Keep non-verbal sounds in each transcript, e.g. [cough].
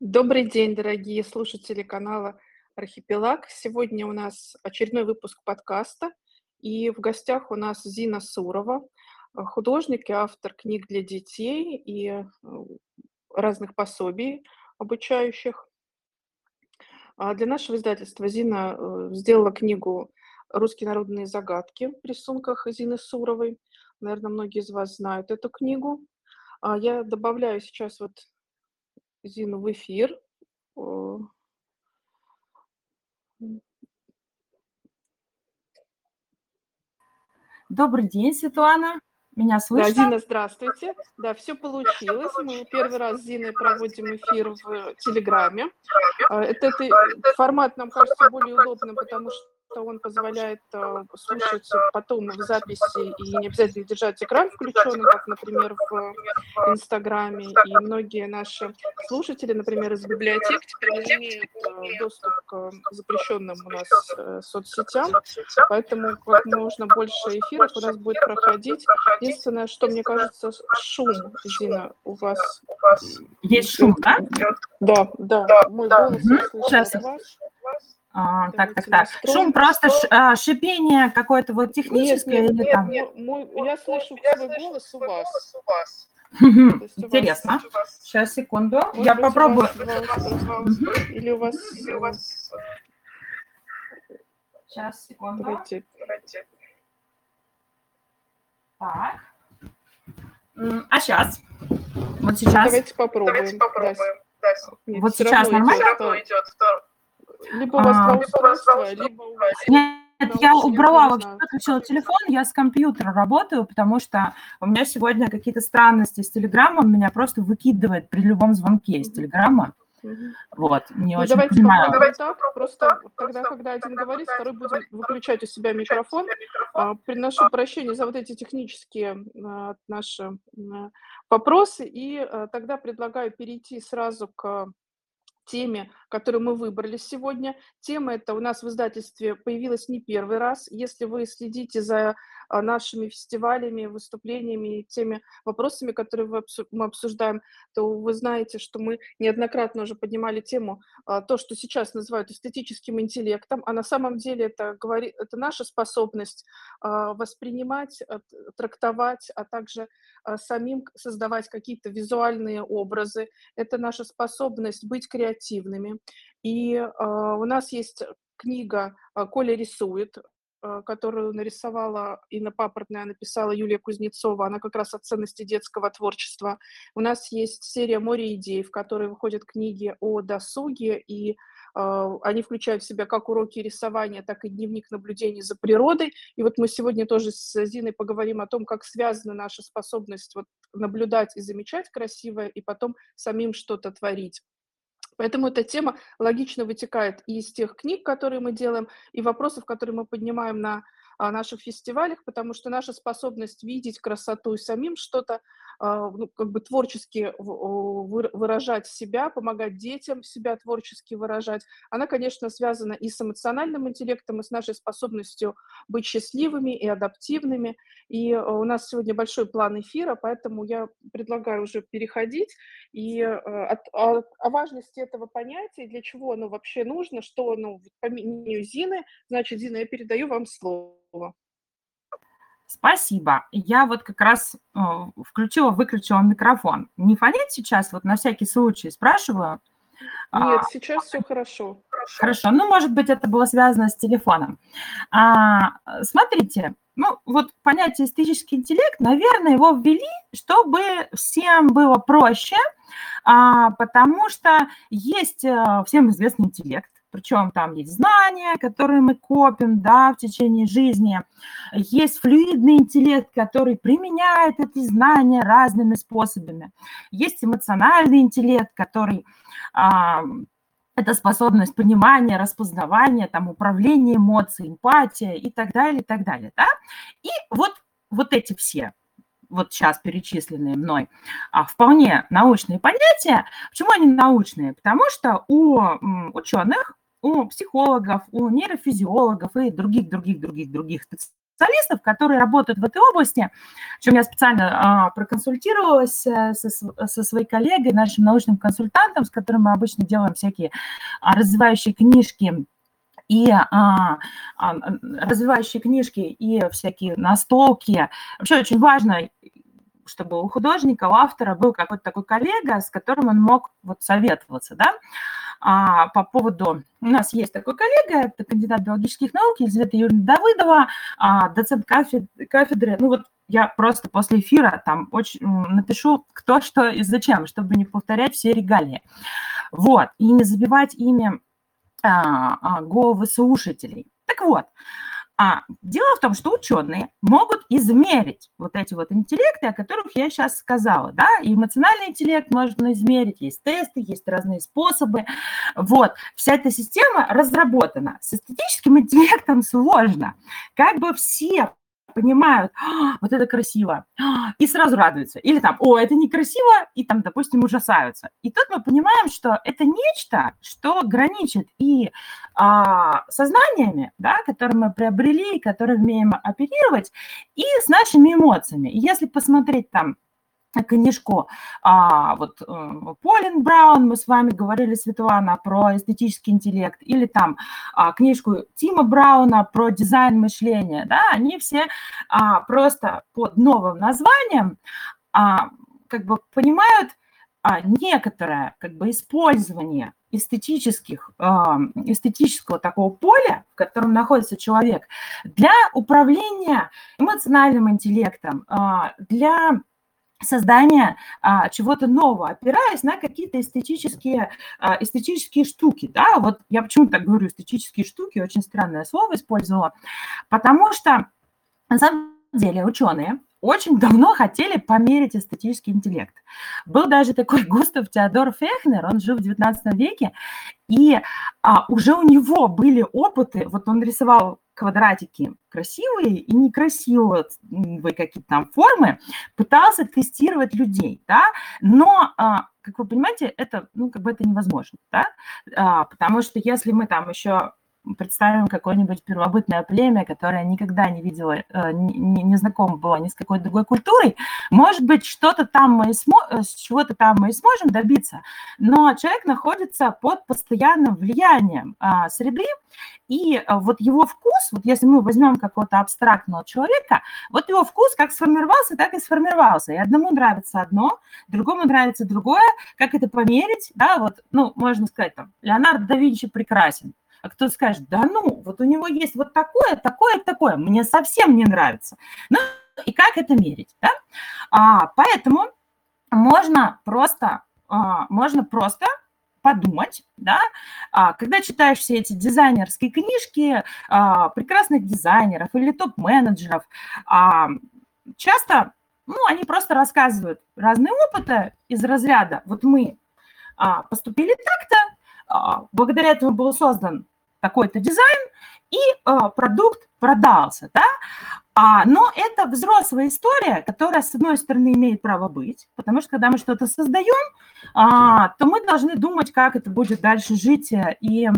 Добрый день, дорогие слушатели канала Архипелаг. Сегодня у нас очередной выпуск подкаста, и в гостях у нас Зина Сурова, э, художник и автор книг для детей и э, разных пособий обучающих. А для нашего издательства Зина э, сделала книгу «Русские народные загадки» в рисунках Зины Суровой. Наверное, многие из вас знают эту книгу. А я добавляю сейчас вот Зину в эфир. Добрый день, Светлана. Меня слышно? Да, Зина, здравствуйте. Да, все получилось. Мы первый раз с Зиной проводим эфир в Телеграме. А, этот формат нам кажется более удобным, потому что что он позволяет э, слушать потом в записи и не обязательно держать экран включенный, как, например, в Инстаграме. И многие наши слушатели, например, из библиотек, теперь не имеют э, доступ к запрещенным у нас э, соцсетям, поэтому как можно больше эфиров у нас будет проходить. Единственное, что мне кажется, шум, Зина, у вас... Есть шум, да? Да, да. Мой голос угу. Сейчас. Ваш. А, так, так, так. Шум просто ш, а, шипение какое-то вот техническое нет, нет, или там? Нет, мой, я слышу свой голос у вас. Интересно. Сейчас, секунду. Может я попробую. Или у вас... Сейчас, секунду. Давайте. Так. А сейчас? Вот сейчас. Давайте попробуем. Давайте попробуем. Да. Нет, вот сейчас нормально? Идет. Либо у вас а, устройство, либо у вас... Нет, я убрала вообще, выключила телефон, я с компьютера работаю, потому что у меня сегодня какие-то странности с Телеграмом, меня просто выкидывает при любом звонке из Телеграма. Вот, не ну, очень давайте понимаю. Давайте так, просто тогда, когда один говорит, второй будет выключать у себя микрофон. А, приношу прощение за вот эти технические а, наши вопросы, и а, тогда предлагаю перейти сразу к теме, которую мы выбрали сегодня. Тема эта у нас в издательстве появилась не первый раз. Если вы следите за а, нашими фестивалями, выступлениями и теми вопросами, которые мы обсуждаем, то вы знаете, что мы неоднократно уже поднимали тему, а, то, что сейчас называют эстетическим интеллектом, а на самом деле это, говорит, это наша способность а, воспринимать, трактовать, а также самим создавать какие-то визуальные образы. Это наша способность быть креативными. И у нас есть книга «Коля рисует», Э, которую нарисовала Инна Папортная, написала Юлия Кузнецова, она как раз о ценности детского творчества. У нас есть серия «Море идей», в которой выходят книги о досуге, и э, они включают в себя как уроки рисования, так и дневник наблюдений за природой. И вот мы сегодня тоже с Зиной поговорим о том, как связана наша способность вот наблюдать и замечать красивое, и потом самим что-то творить. Поэтому эта тема логично вытекает и из тех книг, которые мы делаем, и вопросов, которые мы поднимаем на наших фестивалях, потому что наша способность видеть красоту и самим что-то а, ну, как бы творчески выражать себя, помогать детям себя творчески выражать, она, конечно, связана и с эмоциональным интеллектом, и с нашей способностью быть счастливыми и адаптивными. И а, у нас сегодня большой план эфира, поэтому я предлагаю уже переходить и о, о, о важности этого понятия, для чего оно вообще нужно, что оно, по мнению Зины, значит, Зина, я передаю вам слово. Спасибо. Я вот как раз э, включила, выключила микрофон. Не фонит сейчас, вот на всякий случай спрашиваю. Нет, а, сейчас все хорошо. Хорошо. Ну, может быть, это было связано с телефоном. А, смотрите, ну, вот понятие эстетический интеллект, наверное, его ввели, чтобы всем было проще, а, потому что есть а, всем известный интеллект, причем там есть знания, которые мы копим да, в течение жизни, есть флюидный интеллект, который применяет эти знания разными способами, есть эмоциональный интеллект, который а, это способность понимания, распознавания, там, управления эмоциями, эмпатия и так далее, и так далее. Да? И вот, вот эти все вот сейчас перечисленные мной, а, вполне научные понятия. Почему они научные? Потому что у ученых у психологов, у нейрофизиологов и других, других, других, других специалистов, которые работают в этой области, чем я специально а, проконсультировалась э, со, со своей коллегой, нашим научным консультантом, с которым мы обычно делаем всякие а, развивающие книжки и а, а, развивающие книжки и всякие настолки. Вообще очень важно, чтобы у художника, у автора был какой-то такой коллега, с которым он мог вот советоваться, да, а, по поводу... У нас есть такой коллега, это кандидат биологических наук, Елизавета Юрьевна Давыдова, а, доцент кафедры, кафедры, ну вот я просто после эфира там очень напишу, кто что и зачем, чтобы не повторять все регалии. Вот, и не забивать ими а, а, слушателей. Так вот, а дело в том, что ученые могут измерить вот эти вот интеллекты, о которых я сейчас сказала, да, и эмоциональный интеллект можно измерить, есть тесты, есть разные способы, вот, вся эта система разработана. С эстетическим интеллектом сложно, как бы все понимают, «А, вот это красиво, а, и сразу радуются. Или там, о, это некрасиво, и там, допустим, ужасаются. И тут мы понимаем, что это нечто, что граничит и а, сознаниями, да, которые мы приобрели, которые умеем оперировать, и с нашими эмоциями. И если посмотреть там книжку а, вот э, Полин Браун, мы с вами говорили, Светлана, про эстетический интеллект, или там а, книжку Тима Брауна про дизайн мышления, да, они все а, просто под новым названием а, как бы понимают некоторое как бы использование эстетических, эстетического такого поля, в котором находится человек, для управления эмоциональным интеллектом, для создания а, чего-то нового, опираясь на какие-то эстетические, а, эстетические штуки. Да? Вот я почему так говорю эстетические штуки, очень странное слово использовала, потому что на самом деле ученые очень давно хотели померить эстетический интеллект. Был даже такой [laughs] Густав Теодор Фехнер, он жил в 19 веке, и а, уже у него были опыты, вот он рисовал квадратики красивые и некрасивые какие-то там формы, пытался тестировать людей, да, но, а, как вы понимаете, это, ну, как бы это невозможно, да, а, потому что если мы там еще представим какое-нибудь первобытное племя, которое никогда не видело, э, не, не знакомо было ни с какой другой культурой, может быть, что-то там мы смо- э, чего-то там мы и сможем добиться, но человек находится под постоянным влиянием а, среды, и э, вот его вкус, вот если мы возьмем какого-то абстрактного человека, вот его вкус как сформировался, так и сформировался. И одному нравится одно, другому нравится другое. Как это померить? Да, вот, ну, можно сказать, там, Леонардо да Винчи прекрасен а кто скажет, да ну, вот у него есть вот такое, такое, такое, мне совсем не нравится. Ну, и как это мерить, да? А, поэтому можно просто, а, можно просто подумать, да, а, когда читаешь все эти дизайнерские книжки а, прекрасных дизайнеров или топ-менеджеров, а, часто, ну, они просто рассказывают разные опыты из разряда, вот мы а, поступили так-то, а, благодаря этому был создан такой-то дизайн, и э, продукт продался, да, а, но это взрослая история, которая, с одной стороны, имеет право быть, потому что когда мы что-то создаем, а, то мы должны думать, как это будет дальше жить, э, и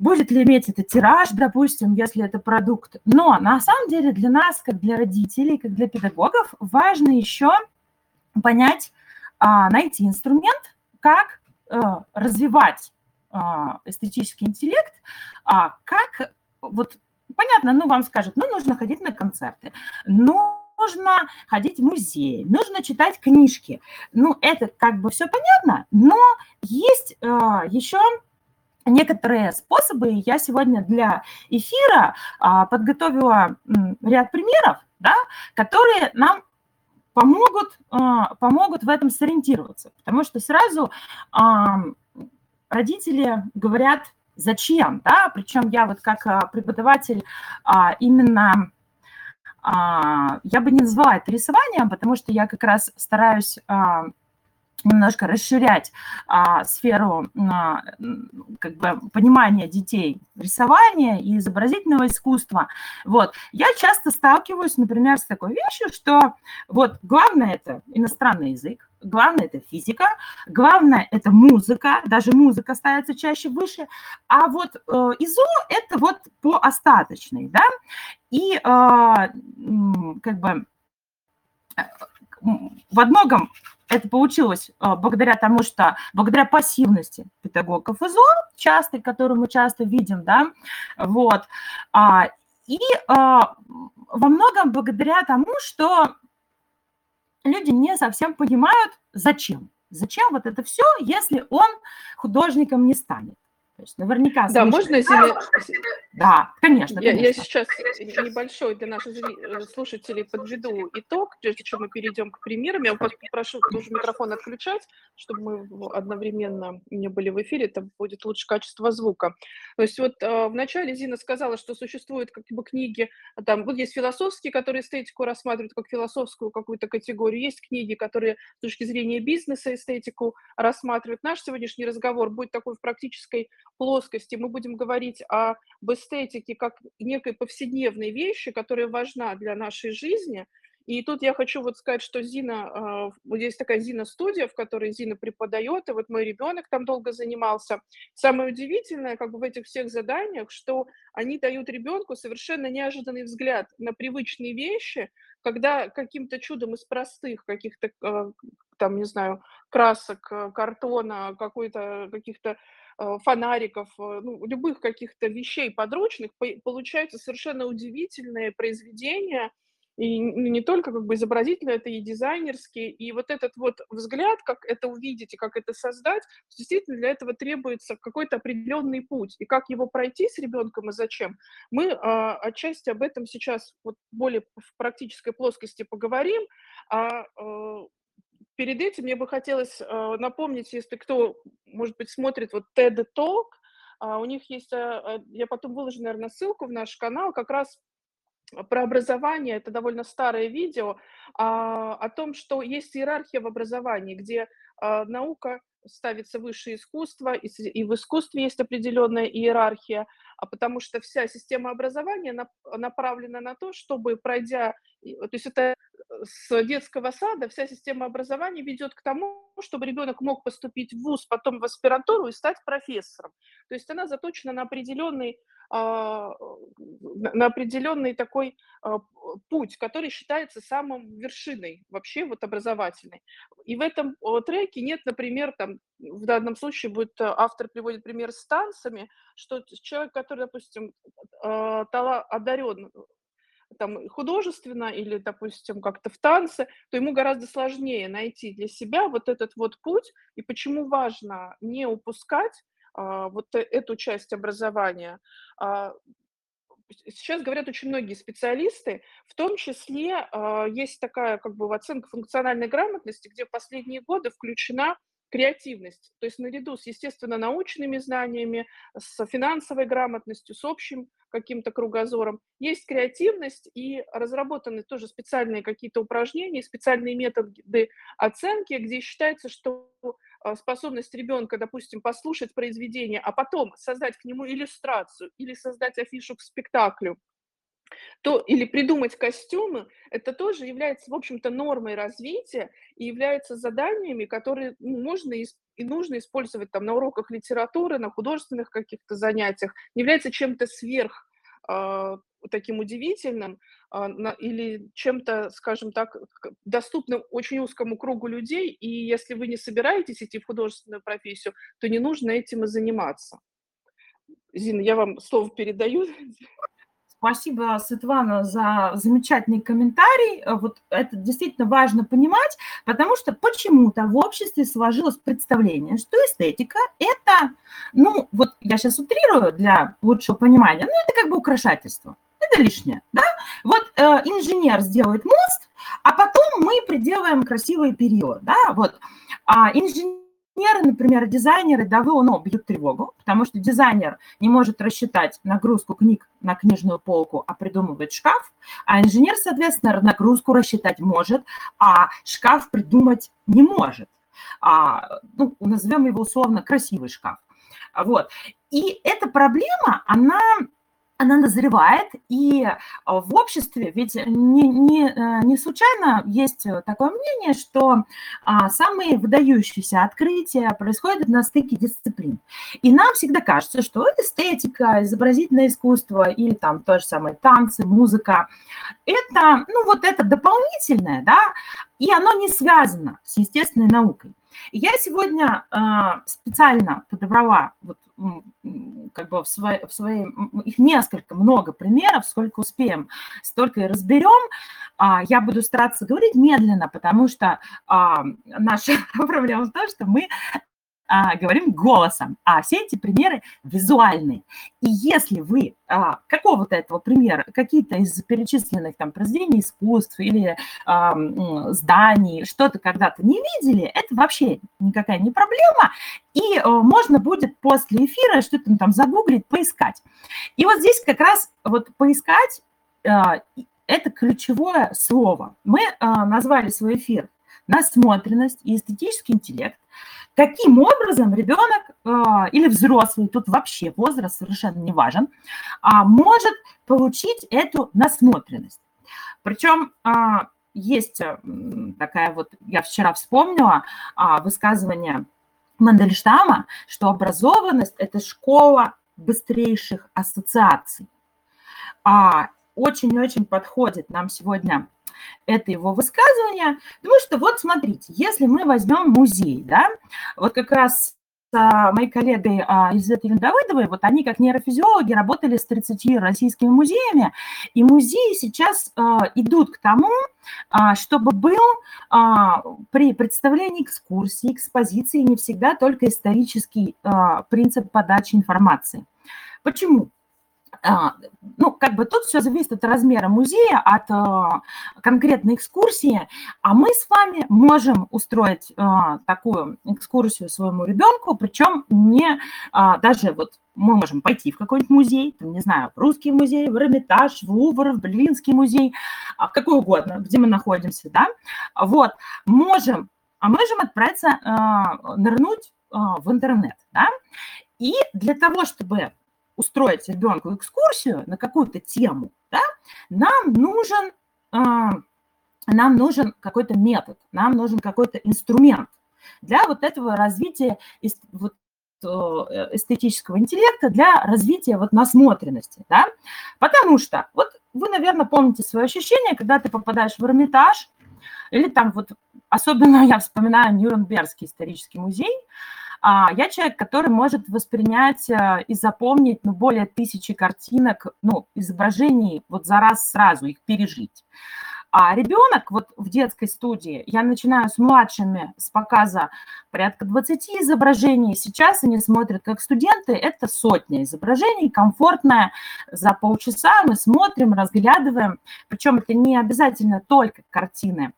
будет ли иметь это тираж, допустим, если это продукт. Но на самом деле для нас, как для родителей, как для педагогов, важно еще понять, а, найти инструмент, как а, развивать а, эстетический интеллект, а как вот понятно, ну вам скажут, ну нужно ходить на концерты, нужно ходить в музей, нужно читать книжки. Ну это как бы все понятно, но есть а, еще некоторые способы. Я сегодня для эфира а, подготовила ряд примеров, да, которые нам помогут, а, помогут в этом сориентироваться. Потому что сразу а, родители говорят, зачем, да, причем я вот как а, преподаватель а, именно, а, я бы не назвала это рисованием, потому что я как раз стараюсь немножко расширять сферу как бы понимания детей рисования и изобразительного искусства. Вот. Я часто сталкиваюсь, например, с такой вещью, что вот главное это иностранный язык, главное это физика, главное это музыка, даже музыка ставится чаще выше, а вот э, ИЗО это вот по остаточной, да, и э, как бы э, во многом это получилось э, благодаря тому, что благодаря пассивности педагогов ИЗО, часто, которую мы часто видим, да, вот, а, и а, во многом благодаря тому, что люди не совсем понимают, зачем. Зачем вот это все, если он художником не станет. То есть наверняка... Да, можно, Зина... Да, конечно, я, конечно. Я сейчас небольшой для наших э, слушателей подведу итог, прежде чем мы перейдем к примерам. Я вас попрошу тоже микрофон отключать, чтобы мы одновременно не были в эфире, там будет лучше качество звука. То есть вот э, вначале Зина сказала, что существуют как бы книги, там вот есть философские, которые эстетику рассматривают как философскую какую-то категорию, есть книги, которые с точки зрения бизнеса эстетику рассматривают. Наш сегодняшний разговор будет такой в практической плоскости мы будем говорить об эстетике как некой повседневной вещи, которая важна для нашей жизни. И тут я хочу вот сказать, что Зина, а, здесь такая Зина-студия, в которой Зина преподает, и вот мой ребенок там долго занимался. Самое удивительное как бы в этих всех заданиях, что они дают ребенку совершенно неожиданный взгляд на привычные вещи, когда каким-то чудом из простых каких-то, а, там, не знаю, красок, а, картона, какой-то, каких-то фонариков, э, ну, любых каких-то вещей подручных, получаются совершенно удивительные произведения, и не только как бы изобразительно, это и дизайнерские, и вот этот вот взгляд, как это увидеть и как это создать, действительно для этого требуется какой-то определенный путь, и как его пройти с ребенком и зачем, мы а, отчасти об этом сейчас вот более в практической плоскости поговорим, а, а перед этим мне бы хотелось э, напомнить, если кто, может быть, смотрит вот TED Talk, а, у них есть, э, я потом выложу, наверное, ссылку в наш канал, как раз про образование, это довольно старое видео, а, о том, что есть иерархия в образовании, где а, наука ставится выше искусства, и в искусстве есть определенная иерархия, а потому что вся система образования направлена на то, чтобы пройдя, то есть это с детского сада вся система образования ведет к тому, чтобы ребенок мог поступить в ВУЗ, потом в аспирантуру и стать профессором. То есть она заточена на определенный, а, на определенный такой а, путь, который считается самым вершиной вообще вот образовательной. И в этом треке нет, например, там, в данном случае будет автор приводит пример с танцами, что человек, который, допустим, а, одарен там художественно или, допустим, как-то в танце, то ему гораздо сложнее найти для себя вот этот вот путь. И почему важно не упускать а, вот э, эту часть образования. А, сейчас говорят очень многие специалисты, в том числе а, есть такая как бы оценка функциональной грамотности, где в последние годы включена креативность, то есть наряду с, естественно, научными знаниями, с финансовой грамотностью, с общим каким-то кругозором, есть креативность и разработаны тоже специальные какие-то упражнения, специальные методы оценки, где считается, что а, способность ребенка, допустим, послушать произведение, а потом создать к нему иллюстрацию или создать афишу к спектаклю, то или придумать костюмы, это тоже является, в общем-то, нормой развития и является заданиями, которые ну, можно и, нужно использовать там на уроках литературы, на художественных каких-то занятиях, не является чем-то сверх э, таким удивительным на, или чем-то, скажем так, доступным очень узкому кругу людей, и если вы не собираетесь идти в художественную профессию, то не нужно этим и заниматься. Зина, я вам слово передаю. Спасибо, Светлана, за замечательный комментарий. Э, вот это действительно важно понимать, потому что почему-то в обществе сложилось представление, что эстетика – это, ну, вот я сейчас утрирую для лучшего понимания, ну, это как бы украшательство, это лишнее, да? Вот э, инженер сделает мост, а потом мы приделаем красивый период, да, вот. А инженер инженеры, например, дизайнеры давно ну, бьют тревогу, потому что дизайнер не может рассчитать нагрузку книг на книжную полку, а придумывает шкаф, а инженер, соответственно, нагрузку рассчитать может, а шкаф придумать не может. А, ну, назовем его условно красивый шкаф. Вот. И эта проблема, она она назревает, и а, в обществе, ведь не, не, э, не случайно есть такое мнение, что а, самые выдающиеся открытия происходят на стыке дисциплин. И нам всегда кажется, что эстетика, изобразительное искусство или там то же самое танцы, музыка, это, ну вот это дополнительное, да, и оно не связано с естественной наукой. Я сегодня э, специально подобрала вот, как бы в своей, в своей, их несколько, много примеров, сколько успеем, столько и разберем. А, я буду стараться говорить медленно, потому что а, наша [laughs] проблема в том, что мы а, говорим голосом, а все эти примеры визуальные. И если вы а, какого-то этого примера, какие-то из перечисленных там произведений искусств или а, зданий, что-то когда-то не видели, это вообще никакая не проблема, и а, можно будет после эфира что-то там загуглить, поискать. И вот здесь как раз вот поискать а, это ключевое слово. Мы а, назвали свой эфир насмотренность и эстетический интеллект каким образом ребенок э, или взрослый, тут вообще возраст совершенно не важен, а, может получить эту насмотренность. Причем а, есть такая вот, я вчера вспомнила а, высказывание Мандельштама, что образованность – это школа быстрейших ассоциаций. Очень-очень подходит нам сегодня это его высказывание, потому что вот смотрите, если мы возьмем музей, да, вот как раз с моей коллегой а, Елизаветой Давыдовой, вот они как нейрофизиологи работали с 30 российскими музеями, и музеи сейчас а, идут к тому, а, чтобы был при представлении экскурсии, экспозиции не всегда только исторический принцип подачи информации. Почему? А, ну, как бы тут все зависит от размера музея, от а, конкретной экскурсии, а мы с вами можем устроить а, такую экскурсию своему ребенку, причем не даже вот мы можем пойти в какой-нибудь музей, там, не знаю, русский музей, в Эрмитаж, в Лувр, в Берлинский музей, в какой угодно, где мы находимся, да, вот, можем, а можем отправиться, нырнуть в интернет, да, и для того, чтобы устроить ребенку экскурсию на какую-то тему, да, нам нужен, э, нам нужен какой-то метод, нам нужен какой-то инструмент для вот этого развития вот, э, эстетического интеллекта, для развития вот насмотренности, да, потому что вот вы, наверное, помните свое ощущение, когда ты попадаешь в Эрмитаж, или там вот, особенно я вспоминаю Нюрнбергский исторический музей, а, я человек, который может воспринять э, и запомнить ну, более тысячи картинок, ну, изображений вот за раз сразу, их пережить. А ребенок вот в детской студии, я начинаю с младшими, с показа порядка 20 изображений. Сейчас они смотрят как студенты, это сотня изображений, комфортная. За полчаса мы смотрим, разглядываем. Причем это не обязательно только картины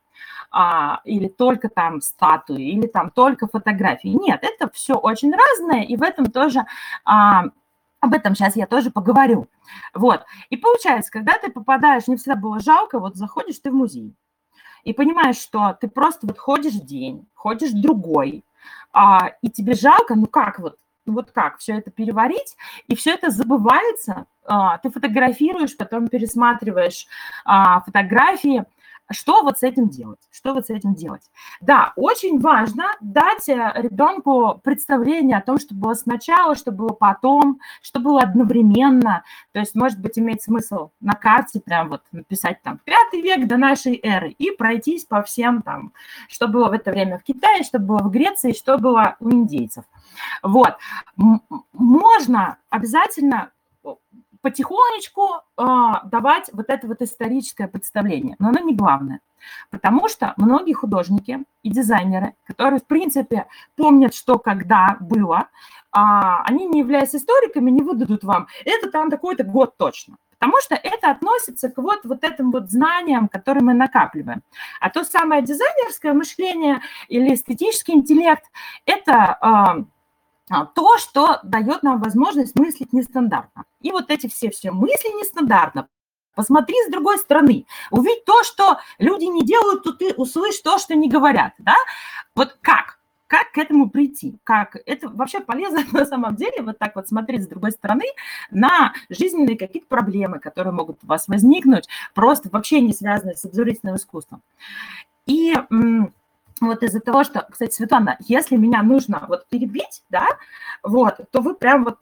а, или только там статуи, или там только фотографии. Нет, это все очень разное, и в этом тоже а, об этом сейчас я тоже поговорю. Вот. И получается, когда ты попадаешь, не всегда было жалко, вот заходишь ты в музей и понимаешь, что ты просто вот ходишь день, ходишь другой, а, и тебе жалко, ну как вот, ну вот как все это переварить, и все это забывается, а, ты фотографируешь, потом пересматриваешь а, фотографии, что вот с этим делать? Что вот с этим делать? Да, очень важно дать э, ребенку представление о том, что было сначала, что было потом, что было одновременно. То есть, может быть, имеет смысл на карте прям вот написать там пятый век до нашей эры и пройтись по всем там, что было в это время в Китае, что было в Греции, что было у индейцев. Вот. Можно обязательно потихонечку э, давать вот это вот историческое представление. Но оно не главное. Потому что многие художники и дизайнеры, которые, в принципе, помнят, что когда было, э, они, не являясь историками, не выдадут вам, это там такой-то год точно. Потому что это относится к вот, вот этим вот знаниям, которые мы накапливаем. А то самое дизайнерское мышление или эстетический интеллект – это э, то, что дает нам возможность мыслить нестандартно. И вот эти все-все мысли нестандартно, Посмотри с другой стороны, увидь то, что люди не делают, то ты услышь то, что не говорят, да? Вот? Как как к этому прийти? Как? Это вообще полезно [laughs] на самом деле вот так вот смотреть с другой стороны на жизненные какие-то проблемы, которые могут у вас возникнуть, просто вообще не связанные с обзорительным искусством. И вот из-за того, что, кстати, Светлана, если меня нужно вот перебить, да, вот, то вы прям вот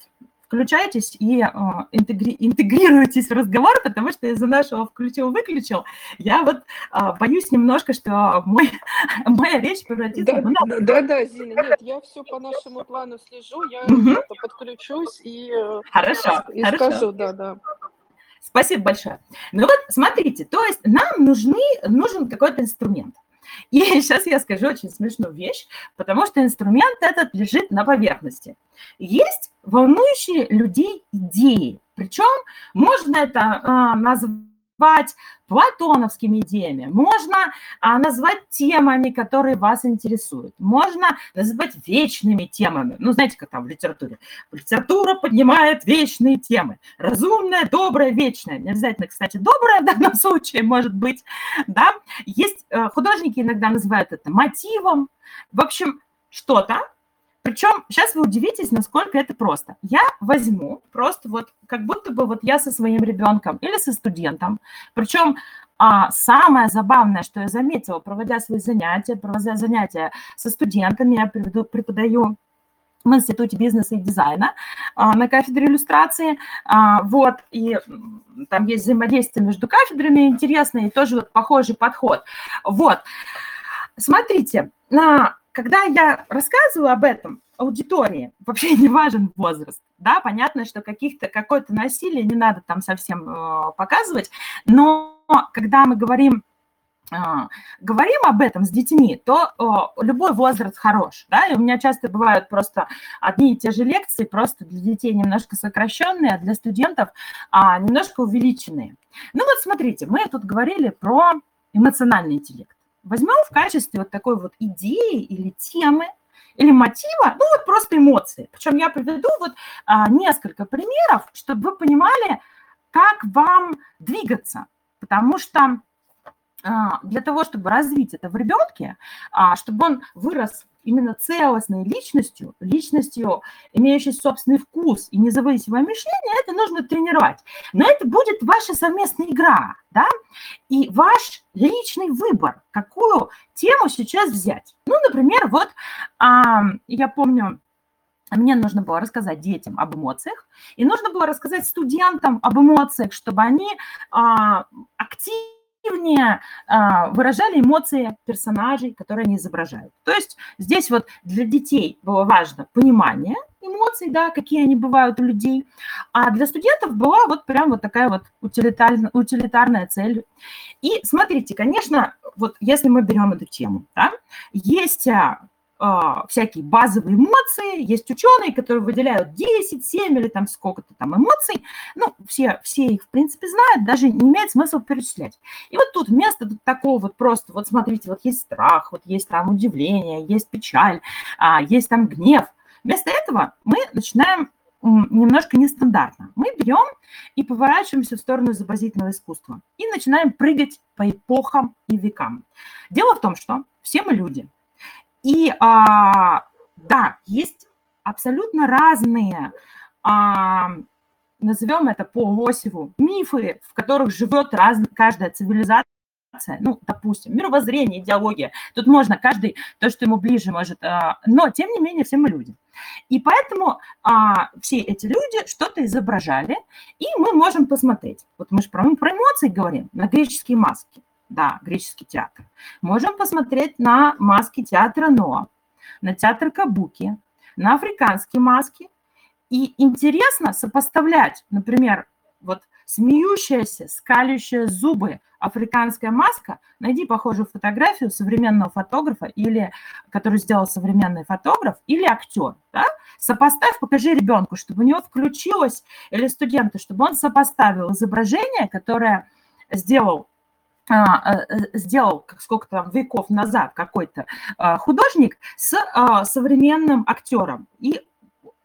включаетесь и э, интегри, интегрируетесь в разговор, потому что из-за нашего включил-выключил я вот э, боюсь немножко, что мой, [laughs] моя речь превратится да, в много. Да, да, Зина, нет, я все по нашему плану слежу, я угу. подключусь и, э, хорошо, и хорошо. скажу, да, да. Спасибо большое. Ну вот, смотрите, то есть нам нужны, нужен какой-то инструмент. [laughs] И сейчас я скажу очень смешную вещь, потому что инструмент этот лежит на поверхности. Есть волнующие людей идеи, причем можно это а, назвать назвать платоновскими идеями, можно а, назвать темами, которые вас интересуют, можно назвать вечными темами. Ну, знаете, как там в литературе. Литература поднимает вечные темы. Разумная, добрая, вечная. Не обязательно, кстати, добрая в данном [laughs] случае может быть. Да? Есть э, художники иногда называют это мотивом. В общем, что-то, причем сейчас вы удивитесь, насколько это просто. Я возьму просто вот как будто бы вот я со своим ребенком или со студентом. Причем а самое забавное, что я заметила, проводя свои занятия, проводя занятия со студентами, я приведу, преподаю в Институте бизнеса и дизайна а, на кафедре иллюстрации. А, вот, и там есть взаимодействие между кафедрами интересное, и тоже вот похожий подход. Вот, смотрите, на когда я рассказываю об этом аудитории, вообще [laughs] не важен возраст, да, понятно, что каких-то, какое-то насилие не надо там совсем э, показывать, но когда мы говорим э, говорим об этом с детьми, то э, любой возраст хорош, да, и у меня часто бывают просто одни и те же лекции, просто для детей немножко сокращенные, а для студентов а, немножко увеличенные. Ну вот смотрите, мы тут говорили про эмоциональный интеллект возьмем в качестве вот такой вот идеи или темы, или мотива, ну вот просто эмоции. Причем я приведу вот а, несколько примеров, чтобы вы понимали, как вам двигаться. Потому что для того, чтобы развить это в ребенке, а, чтобы он вырос именно целостной личностью, личностью, имеющей собственный вкус и независимое мышление, это нужно тренировать. Но это будет ваша совместная игра, да, и ваш личный выбор, какую тему сейчас взять. Ну, например, вот я помню, мне нужно было рассказать детям об эмоциях, и нужно было рассказать студентам об эмоциях, чтобы они а, активно активнее а, выражали эмоции персонажей, которые они изображают. То есть здесь вот для детей было важно понимание эмоций, да, какие они бывают у людей, а для студентов была вот прям вот такая вот утилитарная, утилитарная цель. И смотрите, конечно, вот если мы берем эту тему, да, есть а, всякие базовые эмоции, есть ученые, которые выделяют 10, 7 или там сколько-то там эмоций, ну, все, все их, в принципе, знают, даже не имеет смысла перечислять. И вот тут вместо такого вот просто, вот смотрите, вот есть страх, вот есть там удивление, есть печаль, а, есть там гнев. Вместо этого мы начинаем немножко нестандартно. Мы берем и поворачиваемся в сторону изобразительного искусства и начинаем прыгать по эпохам и векам. Дело в том, что все мы люди – и а, да, есть абсолютно разные, а, назовем это по Лосеву, мифы, в которых живет раз, каждая цивилизация ну, допустим, мировоззрение, идеология. Тут можно каждый то, что ему ближе может, а, но тем не менее все мы люди. И поэтому а, все эти люди что-то изображали, и мы можем посмотреть. Вот мы же про, про эмоции говорим, на греческие маски да, греческий театр. Можем посмотреть на маски театра Ноа, на театр Кабуки, на африканские маски. И интересно сопоставлять, например, вот смеющаяся, скалящая зубы африканская маска, найди похожую фотографию современного фотографа, или, который сделал современный фотограф, или актер. Да? Сопоставь, покажи ребенку, чтобы у него включилось, или студенту, чтобы он сопоставил изображение, которое сделал а, э, э, сделал сколько там веков назад какой-то а, художник с а, современным актером. И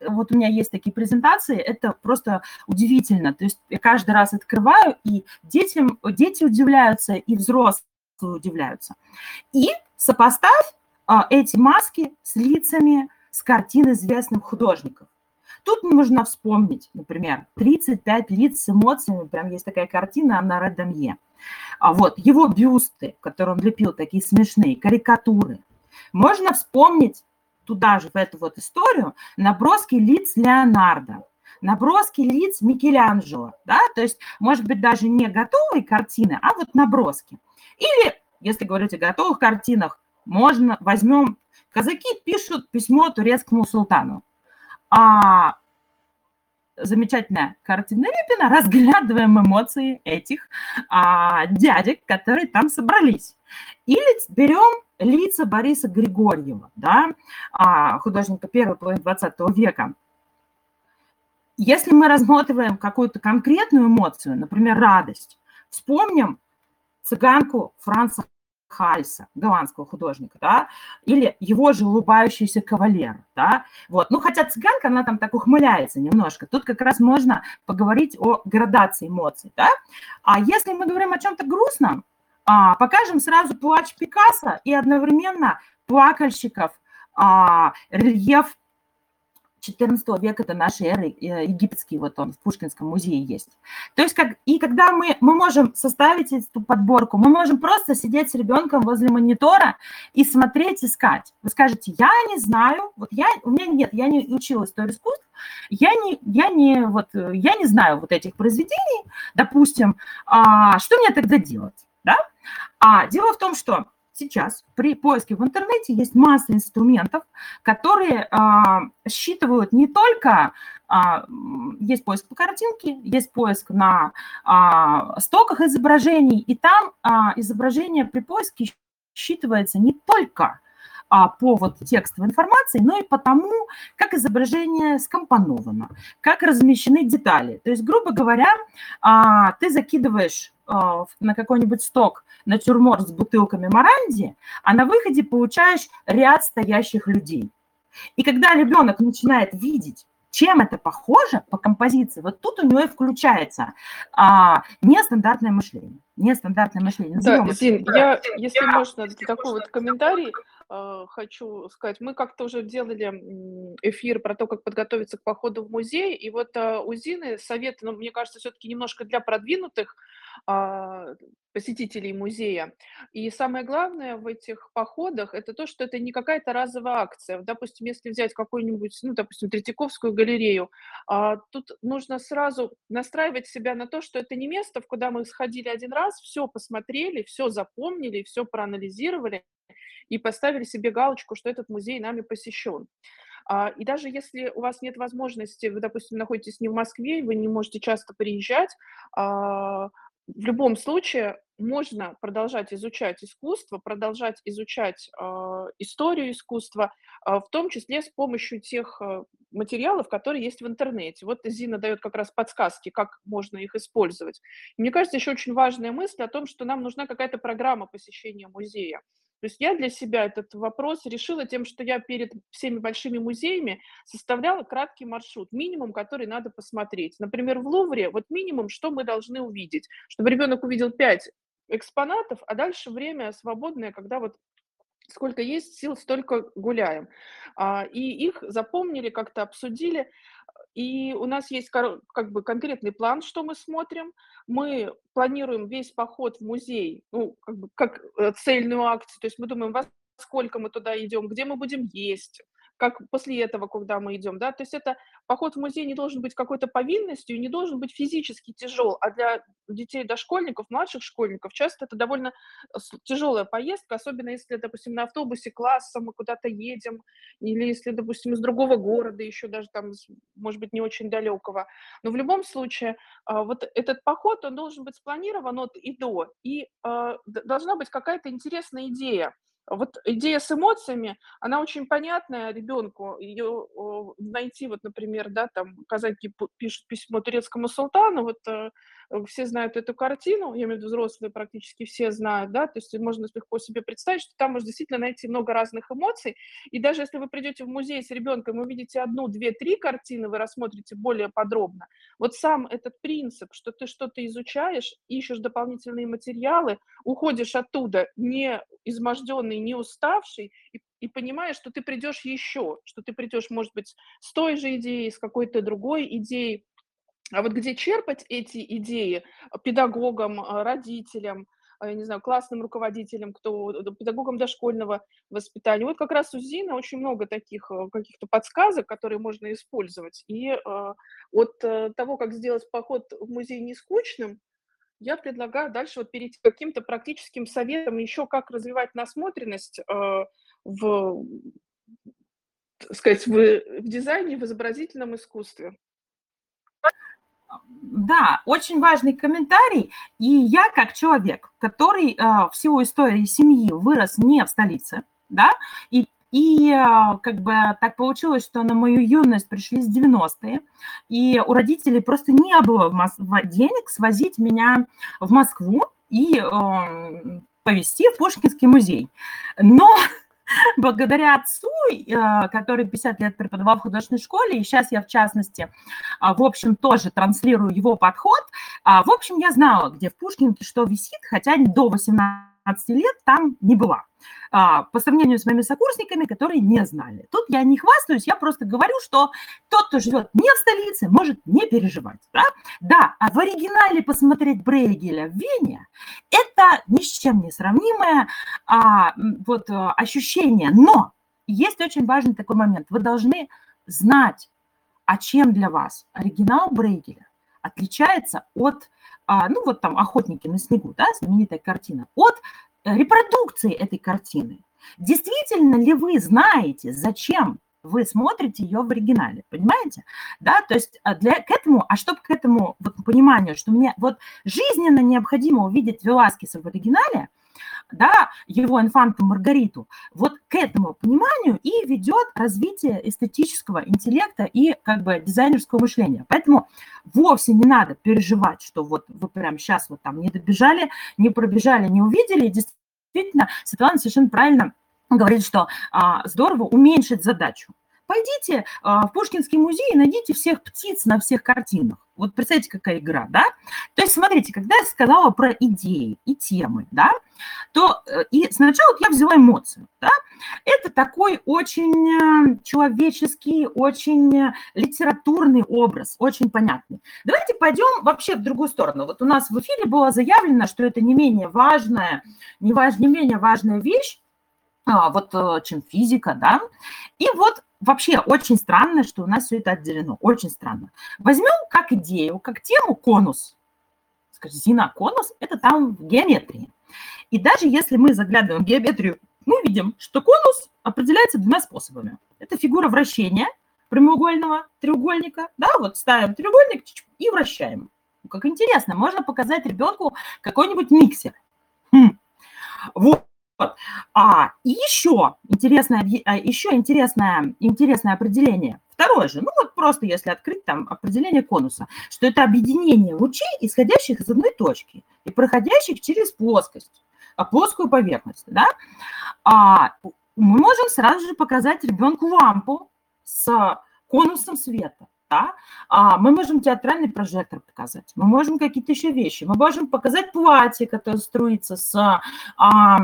вот у меня есть такие презентации, это просто удивительно. То есть я каждый раз открываю, и детям, дети удивляются, и взрослые удивляются. И сопоставь эти маски с лицами с картин известных художников. Тут нужно вспомнить, например, 35 лиц с эмоциями, прям есть такая картина Анна Редамье. А вот его бюсты, которые он лепил, такие смешные, карикатуры. Можно вспомнить туда же, в эту вот историю, наброски лиц Леонардо, наброски лиц Микеланджело, да, то есть, может быть, даже не готовые картины, а вот наброски. Или, если говорить о готовых картинах, можно, возьмем, казаки пишут письмо турецкому султану, а замечательная картина Репина, разглядываем эмоции этих а, дядек, которые там собрались. Или берем лица Бориса Григорьева, да, а, художника первой половины 20 века. Если мы рассматриваем какую-то конкретную эмоцию, например, радость, вспомним цыганку Франца Хальса, голландского художника, да, или его же улыбающийся кавалер, да, вот. Ну, хотя цыганка, она там так ухмыляется немножко. Тут как раз можно поговорить о градации эмоций, да. А если мы говорим о чем-то грустном, а, покажем сразу плач Пикассо и одновременно плакальщиков, а, рельеф 14 века до нашей эры, э, египетский, вот он в Пушкинском музее есть. То есть, как, и когда мы, мы можем составить эту подборку, мы можем просто сидеть с ребенком возле монитора и смотреть, искать. Вы скажете, я не знаю, вот я, у меня нет, я не учила историю искусств, я не, я не, вот, я не знаю вот этих произведений, допустим, а, что мне тогда делать, да? А дело в том, что сейчас при поиске в интернете есть масса инструментов, которые а, считывают не только а, есть поиск по картинке, есть поиск на а, стоках изображений, и там а, изображение при поиске считывается не только а, по вот текстовой информации, но и по тому, как изображение скомпоновано, как размещены детали. То есть, грубо говоря, а, ты закидываешь на какой-нибудь сток натюрморт с бутылками Маранди, а на выходе получаешь ряд стоящих людей. И когда ребенок начинает видеть, чем это похоже по композиции, вот тут у него и включается а, нестандартное мышление. Нестандартное мышление. Назовем да, Зин, я, если можно, такой вот комментарий э, хочу сказать. Мы как-то уже делали эфир про то, как подготовиться к походу в музей, и вот э, у Зины советы, ну, мне кажется, все-таки немножко для продвинутых, а, посетителей музея. И самое главное в этих походах это то, что это не какая-то разовая акция. Допустим, если взять какую-нибудь, ну, допустим, Третьяковскую галерею, а, тут нужно сразу настраивать себя на то, что это не место, в куда мы сходили один раз, все посмотрели, все запомнили, все проанализировали и поставили себе галочку, что этот музей нами посещен. А, и даже если у вас нет возможности, вы, допустим, находитесь не в Москве, вы не можете часто приезжать, в любом случае можно продолжать изучать искусство, продолжать изучать э, историю искусства, э, в том числе с помощью тех э, материалов, которые есть в интернете. Вот Зина дает как раз подсказки, как можно их использовать. Мне кажется, еще очень важная мысль о том, что нам нужна какая-то программа посещения музея. То есть я для себя этот вопрос решила тем, что я перед всеми большими музеями составляла краткий маршрут, минимум, который надо посмотреть. Например, в Лувре вот минимум, что мы должны увидеть, чтобы ребенок увидел пять экспонатов, а дальше время свободное, когда вот сколько есть сил, столько гуляем. А, и их запомнили, как-то обсудили. И у нас есть как бы конкретный план, что мы смотрим. Мы планируем весь поход в музей, ну, как бы как э, цельную акцию. То есть мы думаем, во сколько мы туда идем, где мы будем есть, как после этого, когда мы идем, да, то есть это поход в музей не должен быть какой-то повинностью, не должен быть физически тяжел, а для детей дошкольников, младших школьников часто это довольно э, тяжелая поездка, особенно если, допустим, на автобусе класса мы куда-то едем, или если, допустим, из другого города, еще даже там, может быть, не очень далекого. Но в любом случае, а, вот этот поход, он должен быть спланирован от и до, и а, должна быть какая-то интересная идея, вот идея с эмоциями, она очень понятная ребенку. Ее найти, вот, например, да, там казаки пишут письмо турецкому султану, вот э, все знают эту картину, я имею в виду взрослые практически все знают, да, то есть можно легко себе представить, что там можно действительно найти много разных эмоций, и даже если вы придете в музей с ребенком и увидите одну, две, три картины, вы рассмотрите более подробно, вот сам этот принцип, что ты что-то изучаешь, ищешь дополнительные материалы, уходишь оттуда не изможденный, не уставший, и и понимаешь, что ты придешь еще, что ты придешь, может быть, с той же идеей, с какой-то другой идеей. А вот где черпать эти идеи педагогам, родителям, я не знаю, классным руководителям, кто педагогам дошкольного воспитания. Вот как раз у Зины очень много таких каких-то подсказок, которые можно использовать. И э, от того, как сделать поход в музей не скучным, я предлагаю дальше вот перейти к каким-то практическим советам еще, как развивать насмотренность э, в, сказать, в, в дизайне, в изобразительном искусстве. Да, очень важный комментарий. И я, как человек, который э, в силу истории семьи вырос не в столице, да, и и а, как бы так получилось, что на мою юность пришли с 90-е, и у родителей просто не было денег свозить меня в Москву и э, повезти в Пушкинский музей. Но благодаря отцу, э, который 50 лет преподавал в художественной школе, и сейчас я, в частности, а, в общем, тоже транслирую его подход, а, в общем, я знала, где в Пушкинке что висит, хотя до 18 лет там не была. А, по сравнению с моими сокурсниками, которые не знали. Тут я не хвастаюсь, я просто говорю, что тот, кто живет не в столице, может не переживать. Да, да а в оригинале посмотреть Брейгеля в Вене – это ни с чем не сравнимое а, вот, а, ощущение. Но есть очень важный такой момент. Вы должны знать, а чем для вас оригинал Брейгеля отличается от, ну вот там «Охотники на снегу», да, знаменитая картина, от репродукции этой картины. Действительно ли вы знаете, зачем вы смотрите ее в оригинале, понимаете? Да, то есть а, для, к этому, а чтобы к этому вот, пониманию, что мне вот жизненно необходимо увидеть Веласкеса в оригинале – да, его инфанту Маргариту, вот к этому пониманию и ведет развитие эстетического интеллекта и как бы дизайнерского мышления. Поэтому вовсе не надо переживать, что вот вы прямо сейчас вот там не добежали, не пробежали, не увидели. Действительно, Светлана совершенно правильно говорит, что а, здорово уменьшить задачу. Пойдите а, в Пушкинский музей и найдите всех птиц на всех картинах. Вот представьте, какая игра, да? То есть, смотрите, когда я сказала про идеи и темы, да, то э, и сначала я взяла эмоцию, да, это такой очень э, человеческий, очень э, литературный образ, очень понятный. Давайте пойдем вообще в другую сторону. Вот у нас в эфире было заявлено, что это не менее важная, не, важ, не менее важная вещь, вот чем физика, да, и вот вообще очень странно, что у нас все это отделено. Очень странно. Возьмем как идею, как тему конус. Скажи, Зина, конус – это там в геометрии. И даже если мы заглядываем в геометрию, мы видим, что конус определяется двумя способами. Это фигура вращения прямоугольного треугольника. Да, вот ставим треугольник и вращаем. Как интересно, можно показать ребенку какой-нибудь миксер. Хм. Вот. А, и еще интересное, а, еще интересное, интересное определение. Второе же, ну вот просто если открыть там определение конуса, что это объединение лучей, исходящих из одной точки и проходящих через плоскость, а плоскую поверхность, да, а мы можем сразу же показать ребенку лампу с конусом света, да, а мы можем театральный прожектор показать, мы можем какие-то еще вещи, мы можем показать платье, которое струится с а,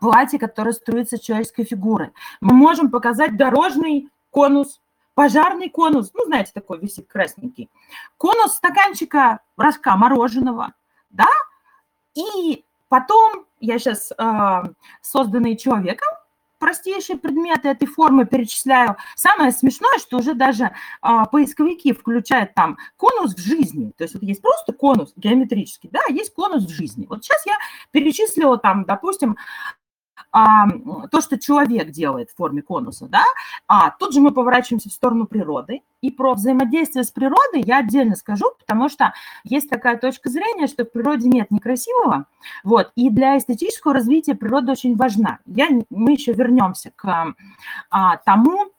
платье, которое строится человеческой фигурой. Мы можем показать дорожный конус, пожарный конус, ну, знаете, такой висит красненький, конус стаканчика рожка мороженого, да, и потом, я сейчас э, созданный человеком, простейшие предметы этой формы перечисляю. Самое смешное, что уже даже а, поисковики включают там конус в жизни. То есть вот есть просто конус геометрический, да, есть конус в жизни. Вот сейчас я перечислила там, допустим, а, то, что человек делает в форме конуса, да, а тут же мы поворачиваемся в сторону природы, и про взаимодействие с природой я отдельно скажу, потому что есть такая точка зрения, что в природе нет некрасивого, вот, и для эстетического развития природа очень важна. Я, мы еще вернемся к а, тому,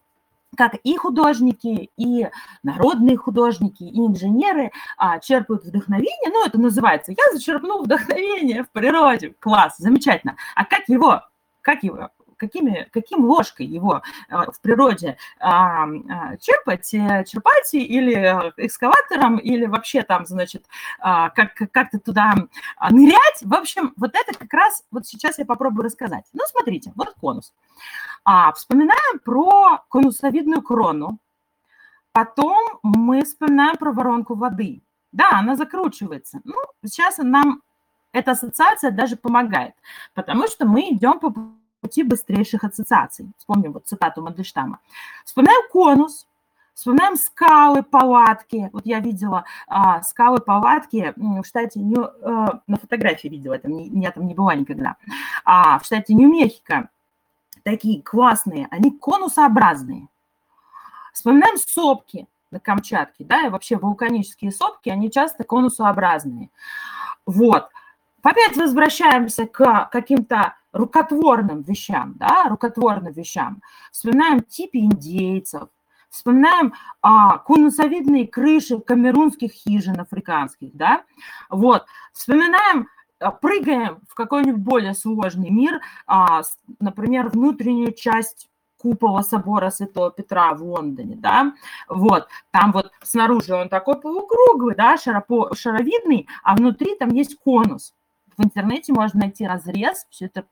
как и художники, и народные художники, и инженеры а, черпают вдохновение. Ну, это называется «я зачерпнул вдохновение в природе». Класс, замечательно. А как его как его, какими, каким ложкой его а, в природе а, а, черпать, э, черпать или экскаватором, или вообще там, значит, как, как-то туда нырять. В общем, вот это как раз вот сейчас я попробую рассказать. Ну, смотрите, вот конус. А, вспоминаем про конусовидную крону. Потом мы вспоминаем про воронку воды. Да, она закручивается. Ну, сейчас нам эта ассоциация даже помогает, потому что мы идем по пути быстрейших ассоциаций. Вспомним вот цитату Мандельштама. Вспоминаем конус, Вспоминаем скалы, палатки. Вот я видела а, скалы, палатки в штате Нью... А, на фотографии видела, это, не, я там не была никогда. А, в штате Нью-Мехико. Такие классные, они конусообразные. Вспоминаем сопки на Камчатке, да, и вообще вулканические сопки, они часто конусообразные. Вот. Опять возвращаемся к каким-то рукотворным вещам, да, рукотворным вещам. Вспоминаем типы индейцев, Вспоминаем а, конусовидные крыши камерунских хижин африканских, да, вот. Вспоминаем а, прыгаем в какой-нибудь более сложный мир, а, например, внутреннюю часть купола собора Святого Петра в Лондоне, да, вот, там вот снаружи он такой полукруглый, да, шаропо, шаровидный, а внутри там есть конус. В интернете можно найти разрез, все это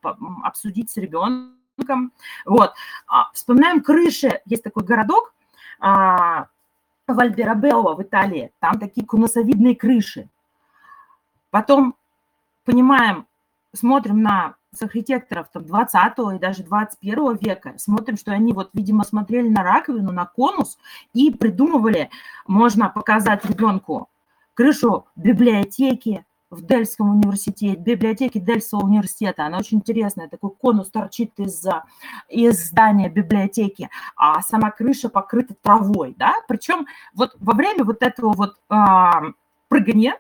обсудить с ребенком, вот. А, вспоминаем крыши, есть такой городок, а, в Альберабелло в Италии, там такие конусовидные крыши. Потом понимаем, смотрим на архитекторов там, 20 и даже 21 века, смотрим, что они вот, видимо, смотрели на раковину, на конус и придумывали, можно показать ребенку крышу библиотеки, в Дельском университете, библиотеке Дельского университета. Она очень интересная, такой конус торчит из, из здания библиотеки, а сама крыша покрыта травой, да, причем вот во время вот этого вот а, прыгания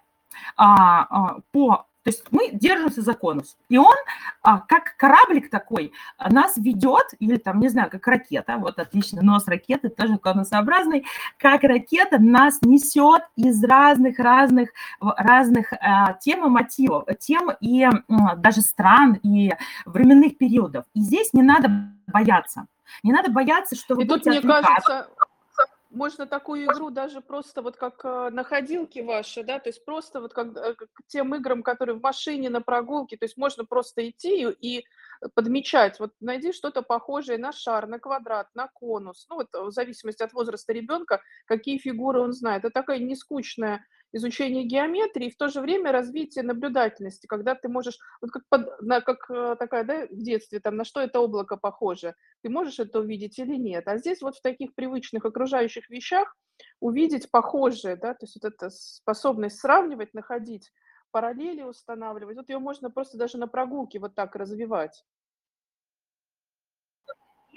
а, а, по то есть мы держимся за конус. И он, а, как кораблик такой, нас ведет, или там, не знаю, как ракета, вот отлично, нос ракеты тоже конусообразный, как ракета нас несет из разных-разных разных а, тем и мотивов, тем и даже стран, и временных периодов. И здесь не надо бояться. Не надо бояться, что вы и тут, мне кажется, можно такую игру даже просто вот как э, находилки ваши, да, то есть просто вот как, э, как тем играм, которые в машине, на прогулке, то есть можно просто идти и подмечать, вот найди что-то похожее на шар, на квадрат, на конус, ну вот в зависимости от возраста ребенка, какие фигуры он знает. Это такая нескучная изучение геометрии и в то же время развитие наблюдательности, когда ты можешь, вот как, под, на, как э, такая, да, в детстве, там, на что это облако похоже, ты можешь это увидеть или нет. А здесь вот в таких привычных окружающих вещах увидеть похожее, да, то есть вот эта способность сравнивать, находить параллели устанавливать, вот ее можно просто даже на прогулке вот так развивать.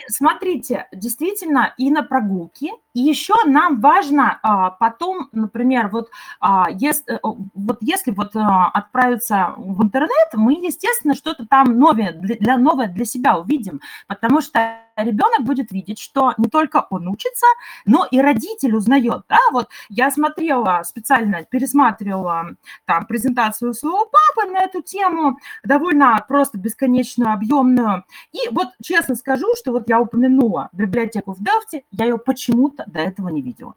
Смотрите, действительно, и на прогулке, и еще нам важно а, потом, например, вот, а, если, вот если вот а, отправиться в интернет, мы, естественно, что-то там новое для, новое для себя увидим, потому что ребенок будет видеть, что не только он учится, но и родитель узнает. Да? Вот я смотрела специально, пересматривала там презентацию своего папы на эту тему, довольно просто бесконечную, объемную. И вот честно скажу, что вот я упомянула библиотеку в Делфте, я ее почему-то до этого не видела.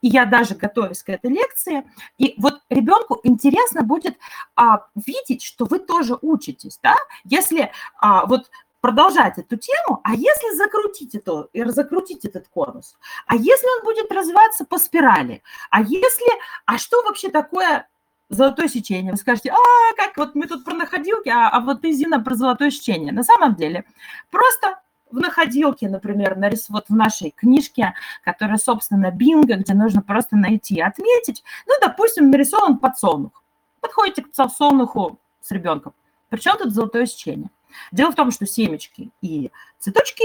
И я даже готовясь к этой лекции, и вот ребенку интересно будет а, видеть, что вы тоже учитесь, да, если а, вот продолжать эту тему, а если закрутить это и разокрутить этот конус, а если он будет развиваться по спирали, а если, а что вообще такое золотое сечение? Вы скажете, а, как вот мы тут про находилки, а, а вот ты, Зина, про золотое сечение. На самом деле, просто в находилке, например, нарис... вот в нашей книжке, которая, собственно, бинго, где нужно просто найти и отметить, ну, допустим, нарисован подсолнух. Подходите к подсолнуху с ребенком. Причем тут золотое сечение? Дело в том, что семечки и цветочки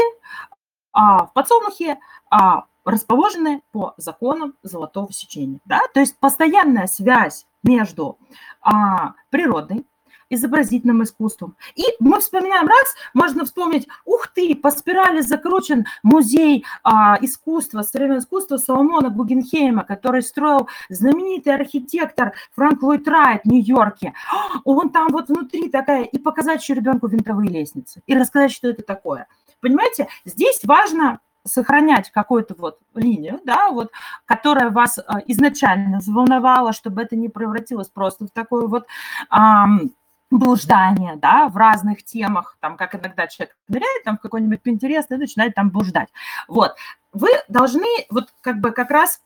а, в подсолнухе а, расположены по законам золотого сечения. Да? То есть постоянная связь между а, природой, изобразительным искусством. И мы вспоминаем раз, можно вспомнить, ух ты, по спирали закручен музей а, искусства, современного искусства Соломона Гугенхейма, который строил знаменитый архитектор Франк Ллойд Райт в Нью-Йорке. Он там вот внутри такая, и показать еще ребенку винтовые лестницы, и рассказать, что это такое. Понимаете, здесь важно сохранять какую-то вот линию, да, вот, которая вас изначально заволновала, чтобы это не превратилось просто в такой вот блуждание, да, в разных темах, там, как иногда человек ныряет там в какой-нибудь Pinterest и начинает там блуждать. Вот. Вы должны вот как бы как раз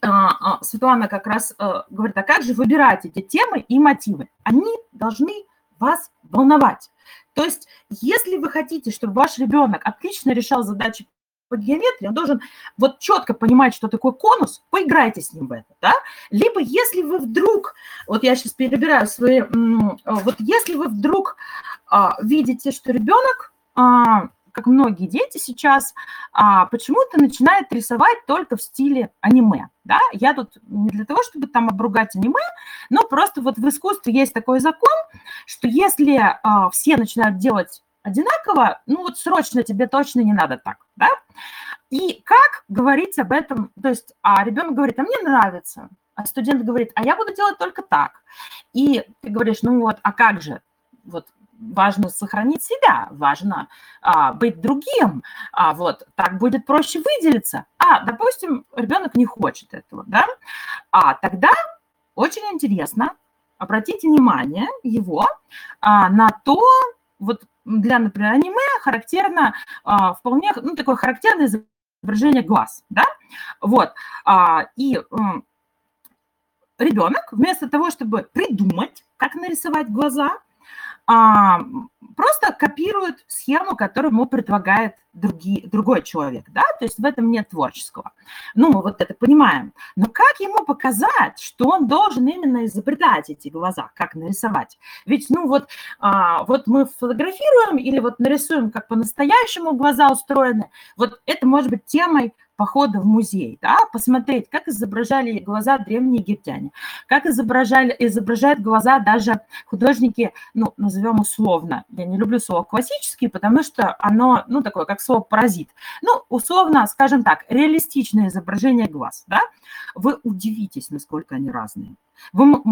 а, а, Светлана как раз э, говорит, а как же выбирать эти темы и мотивы? Они должны вас волновать. То есть, если вы хотите, чтобы ваш ребенок отлично решал задачи по геометрии, он должен вот четко понимать, что такое конус, поиграйте с ним в это, да? Либо если вы вдруг, вот я сейчас перебираю свои, вот если вы вдруг а, видите, что ребенок а, как многие дети сейчас, а, почему-то начинает рисовать только в стиле аниме. Да? Я тут не для того, чтобы там обругать аниме, но просто вот в искусстве есть такой закон, что если а, все начинают делать одинаково, ну вот срочно тебе точно не надо так, да? И как говорить об этом, то есть, а ребенок говорит, а мне нравится, а студент говорит, а я буду делать только так. И ты говоришь, ну вот, а как же? Вот важно сохранить себя, важно а, быть другим, а, вот, так будет проще выделиться. А, допустим, ребенок не хочет этого, да, а тогда очень интересно обратить внимание его а, на то, вот для, например, аниме характерно а, вполне, ну, такое характерное изображение глаз, да, вот, а, и ребенок вместо того, чтобы придумать, как нарисовать глаза, просто копирует схему, которую ему предлагает другие, другой человек, да, то есть в этом нет творческого. Ну, мы вот это понимаем. Но как ему показать, что он должен именно изобретать эти глаза, как нарисовать? Ведь, ну, вот, а, вот мы фотографируем или вот нарисуем, как по-настоящему глаза устроены, вот это может быть темой похода в музей, да, посмотреть, как изображали глаза древние египтяне, как изображали, изображают глаза даже художники, ну, назовем условно, я не люблю слово классические, потому что оно, ну, такое, как слово паразит. Ну, условно, скажем так, реалистичное изображение глаз, да, вы удивитесь, насколько они разные. Вы,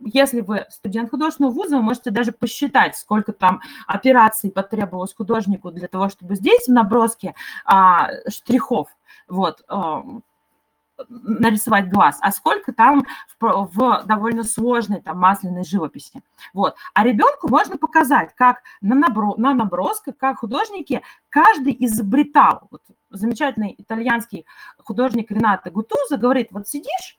если вы студент художественного вуза, вы можете даже посчитать, сколько там операций потребовалось художнику для того, чтобы здесь в наброске а, штрихов вот, а, нарисовать глаз, а сколько там в, в довольно сложной там масляной живописи. Вот. А ребенку можно показать, как на, набро, на набросках, как художники, каждый изобретал. Вот замечательный итальянский художник Рената Гутуза говорит, вот сидишь,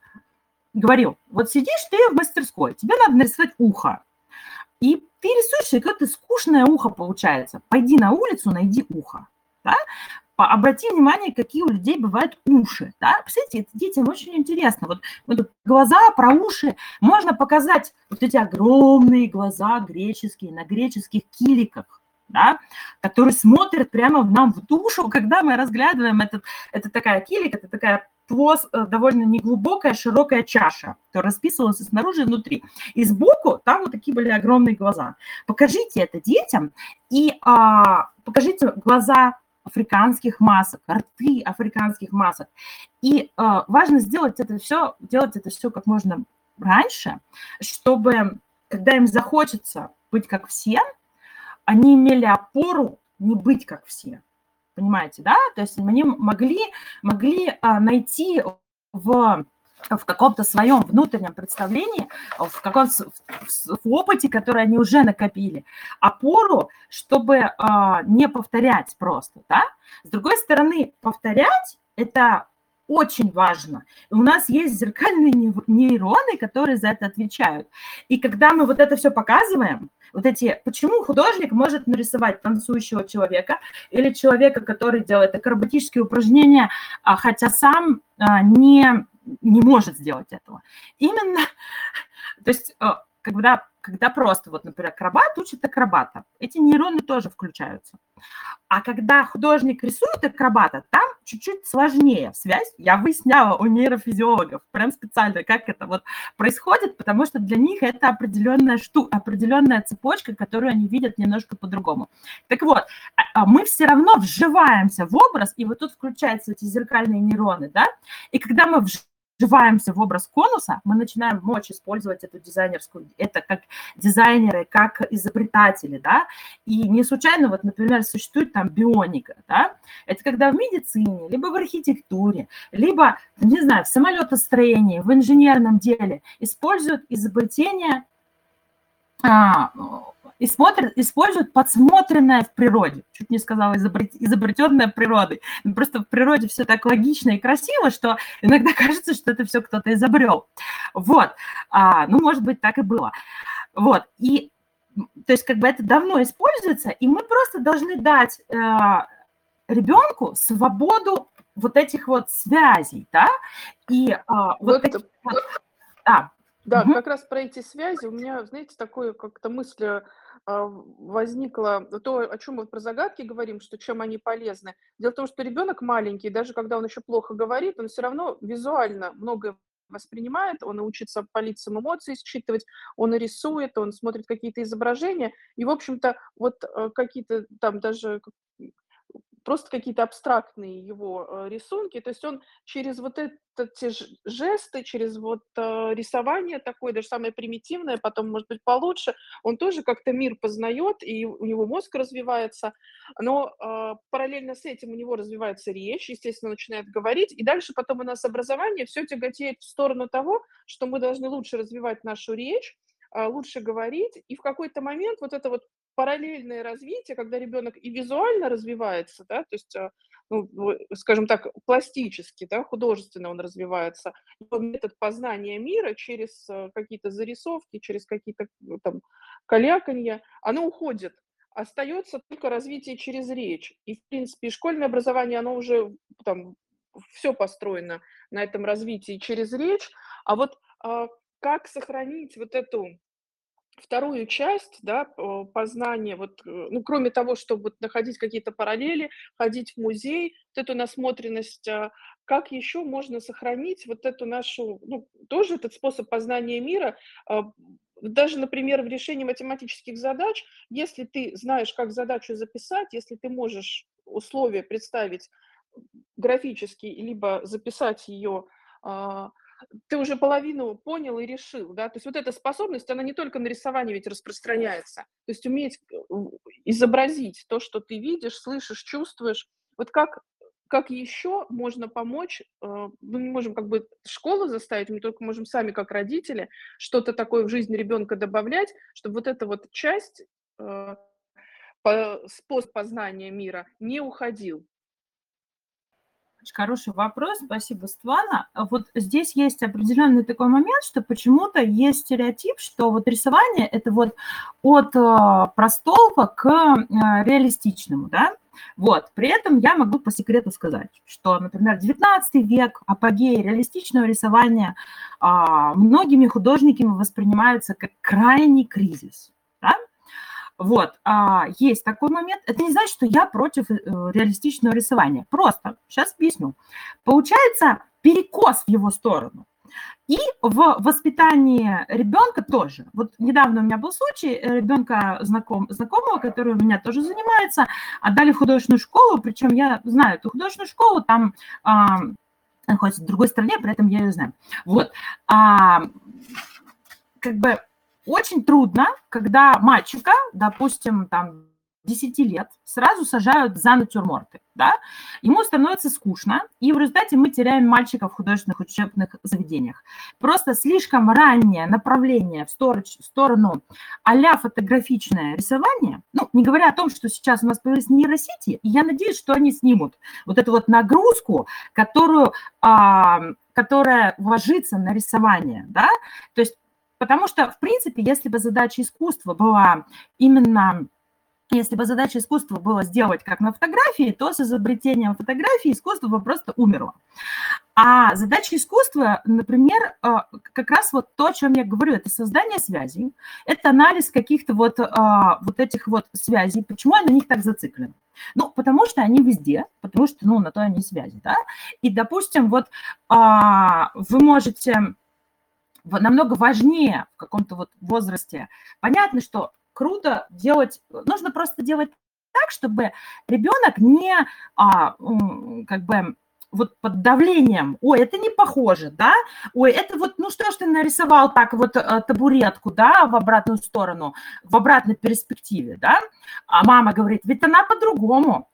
говорил, вот сидишь ты в мастерской, тебе надо нарисовать ухо. И ты рисуешь, и какое-то скучное ухо получается. Пойди на улицу, найди ухо. Да? Обрати внимание, какие у людей бывают уши. Да? Представляете, это детям очень интересно. Вот, вот глаза про уши можно показать вот эти огромные глаза греческие на греческих киликах. Да, которые смотрят прямо в нам в душу, когда мы разглядываем этот, это такая килик, это такая плос, э, довольно неглубокая, широкая чаша, которая расписывалась и снаружи, и внутри. И сбоку там вот такие были огромные глаза. Покажите это детям и а, покажите глаза африканских масок, рты африканских масок. И э, важно сделать это все, делать это все как можно раньше, чтобы, когда им захочется быть как все, они имели опору не быть как все. Понимаете, да? То есть они могли, могли а, найти в в каком-то своем внутреннем представлении, в каком-то в опыте, который они уже накопили, опору, чтобы э, не повторять просто, да. С другой стороны, повторять – это очень важно. У нас есть зеркальные нейроны, которые за это отвечают. И когда мы вот это все показываем, вот эти, почему художник может нарисовать танцующего человека или человека, который делает акробатические упражнения, а, хотя сам а, не не может сделать этого. Именно, [laughs] то есть, э, когда, когда просто, вот, например, акробат учит акробата, эти нейроны тоже включаются. А когда художник рисует акробата, там чуть-чуть сложнее связь. Я выясняла у нейрофизиологов прям специально, как это вот происходит, потому что для них это определенная, шту, определенная цепочка, которую они видят немножко по-другому. Так вот, а, а мы все равно вживаемся в образ, и вот тут включаются эти зеркальные нейроны, да, и когда мы вживаемся вживаемся в образ конуса, мы начинаем мочь использовать эту дизайнерскую, это как дизайнеры, как изобретатели, да, и не случайно, вот, например, существует там бионика, да, это когда в медицине, либо в архитектуре, либо, не знаю, в самолетостроении, в инженерном деле используют изобретение а, и смотрят, используют подсмотренное в природе. Чуть не сказала изобретенное природой. Ну, просто в природе все так логично и красиво, что иногда [laughs] кажется, что это все кто-то изобрел. Вот. А, ну, может быть, так и было. Вот. И то есть как бы это давно используется, и мы просто должны дать э, ребенку свободу вот этих вот связей, да, и э, вот, вот, таких вот, да. Да, угу. как раз про эти связи у меня, знаете, такое как-то мысль э, возникла, то, о чем мы про загадки говорим, что чем они полезны. Дело в том, что ребенок маленький, даже когда он еще плохо говорит, он все равно визуально многое воспринимает, он учится по лицам эмоции считывать, он рисует, он смотрит какие-то изображения, и, в общем-то, вот э, какие-то там даже просто какие-то абстрактные его э, рисунки, то есть он через вот эти жесты, через вот э, рисование такое, даже самое примитивное, потом, может быть, получше, он тоже как-то мир познает, и у него мозг развивается, но э, параллельно с этим у него развивается речь, естественно, начинает говорить, и дальше потом у нас образование все тяготеет в сторону того, что мы должны лучше развивать нашу речь, лучше говорить, и в какой-то момент вот это вот параллельное развитие, когда ребенок и визуально развивается, да, то есть, а, ну, скажем так, пластически, да, художественно он развивается, метод познания мира через а, какие-то зарисовки, через какие-то ну, там каляканья, оно уходит. Остается только развитие через речь. И, в принципе, школьное образование, оно уже там все построено на этом развитии через речь. А вот а, как сохранить вот эту вторую часть, да, познания, вот, э, ну, кроме того, чтобы вот находить какие-то параллели, ходить в музей, вот эту насмотренность, а, как еще можно сохранить вот эту нашу, ну, тоже этот способ познания мира, а, даже, например, в решении математических задач, если ты знаешь, как задачу записать, если ты можешь условия представить графически, либо записать ее ты уже половину понял и решил, да, то есть вот эта способность, она не только на рисовании ведь распространяется, то есть уметь э, изобразить то, что ты видишь, слышишь, чувствуешь, вот как как еще можно помочь, э, мы не можем как бы школу заставить, мы только можем сами как родители что-то такое в жизнь ребенка добавлять, чтобы вот эта вот часть, э, способ познания мира не уходил. Очень хороший вопрос, спасибо, Светлана. Вот здесь есть определенный такой момент, что почему-то есть стереотип, что вот рисование – это вот от э, простого к э, реалистичному, да? Вот. При этом я могу по секрету сказать, что, например, 19 век, апогей реалистичного рисования а, многими художниками воспринимается как крайний кризис. Вот, а, есть такой момент. Это не значит, что я против э, реалистичного рисования. Просто, сейчас объясню. Получается перекос в его сторону. И в воспитании ребенка тоже. Вот недавно у меня был случай э, ребенка знаком, знакомого, который у меня тоже занимается, отдали в художественную школу, причем я знаю эту художественную школу, там а, находится в другой стране, при этом я ее знаю. Вот. А, как бы очень трудно, когда мальчика, допустим, там 10 лет, сразу сажают за натюрморты, да, ему становится скучно, и в результате мы теряем мальчика в художественных учебных заведениях. Просто слишком раннее направление в сторону, а фотографичное рисование, ну, не говоря о том, что сейчас у нас появились нейросети, и я надеюсь, что они снимут вот эту вот нагрузку, которую, а, которая ложится на рисование, да, то есть Потому что, в принципе, если бы задача искусства была именно если бы задача искусства была сделать как на фотографии, то с изобретением фотографии искусство бы просто умерло. А задача искусства, например, э, как раз вот то, о чем я говорю, это создание связей, это анализ каких-то вот, э, вот этих вот связей. Почему я на них так зациклен? Ну, потому что они везде, потому что, ну, на то они связи, да. И, допустим, вот а, вы можете намного важнее в каком-то вот возрасте. Понятно, что круто делать, нужно просто делать так, чтобы ребенок не а, как бы вот под давлением, ой, это не похоже, да, ой, это вот, ну что ж ты нарисовал так вот э, табуретку, да, в обратную сторону, в обратной перспективе, да, а мама говорит, ведь она по-другому,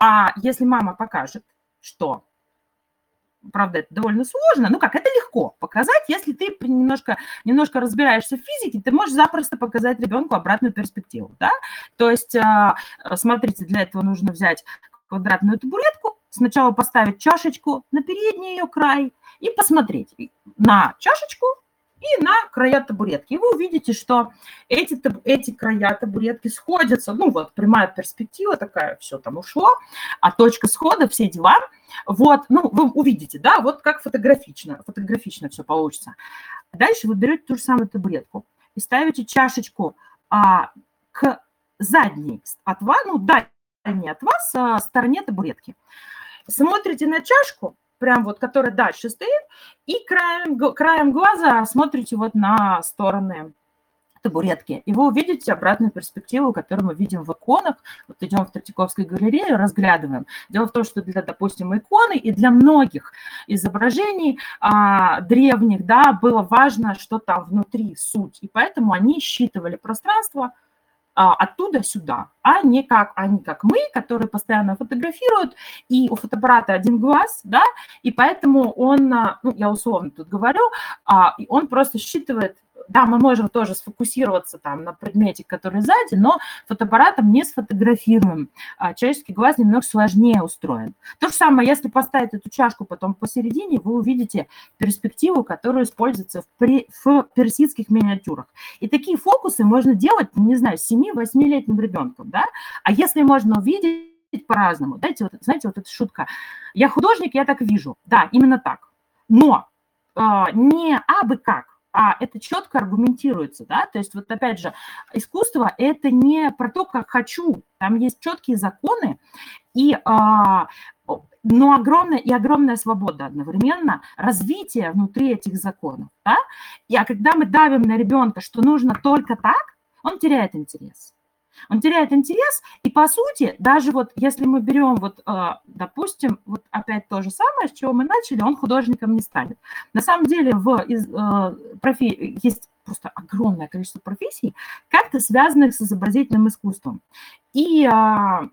а если мама покажет, что правда, это довольно сложно, ну как, это легко показать, если ты немножко, немножко разбираешься в физике, ты можешь запросто показать ребенку обратную перспективу, да, то есть, а, смотрите, для этого нужно взять квадратную табуретку, сначала поставить чашечку на передний ее край и посмотреть на чашечку и на края табуретки. И вы увидите, что эти, эти края табуретки сходятся, ну вот прямая перспектива такая, все там ушло, а точка схода, все дела, вот, ну вы увидите, да, вот как фотографично, фотографично все получится. Дальше вы берете ту же самую табуретку и ставите чашечку а, к задней от вас, ну, дальней от вас а, стороне табуретки. Смотрите на чашку, прям вот, которая дальше стоит, и краем, краем глаза смотрите вот на стороны табуретки, и вы увидите обратную перспективу, которую мы видим в иконах. Вот идем в Третьяковской галерее, разглядываем. Дело в том, что для, допустим, иконы и для многих изображений а, древних, да, было важно, что там внутри суть, и поэтому они считывали пространство – оттуда сюда, а не как они, как мы, которые постоянно фотографируют, и у фотоаппарата один глаз, да, и поэтому он, а, ну, я условно тут говорю, а, он просто считывает да, мы можем тоже сфокусироваться там на предмете, который сзади, но фотоаппаратом не сфотографируем. А человеческий глаз немного сложнее устроен. То же самое, если поставить эту чашку потом посередине, вы увидите перспективу, которая используется в, при, в персидских миниатюрах. И такие фокусы можно делать, не знаю, с 7-8-летним ребенком, да? А если можно увидеть по-разному, знаете, вот, знаете, вот эта шутка. Я художник, я так вижу. Да, именно так. Но э, не абы как, а это четко аргументируется, да, то есть вот опять же, искусство – это не про то, как хочу, там есть четкие законы, и, а, но огромная и огромная свобода одновременно, развитие внутри этих законов, да, и, а когда мы давим на ребенка, что нужно только так, он теряет интерес. Он теряет интерес, и по сути, даже вот если мы берем вот, а, допустим, вот опять то же самое, с чего мы начали, он художником не станет. На самом деле в из, а, профи, есть просто огромное количество профессий, как-то связанных с изобразительным искусством. И а,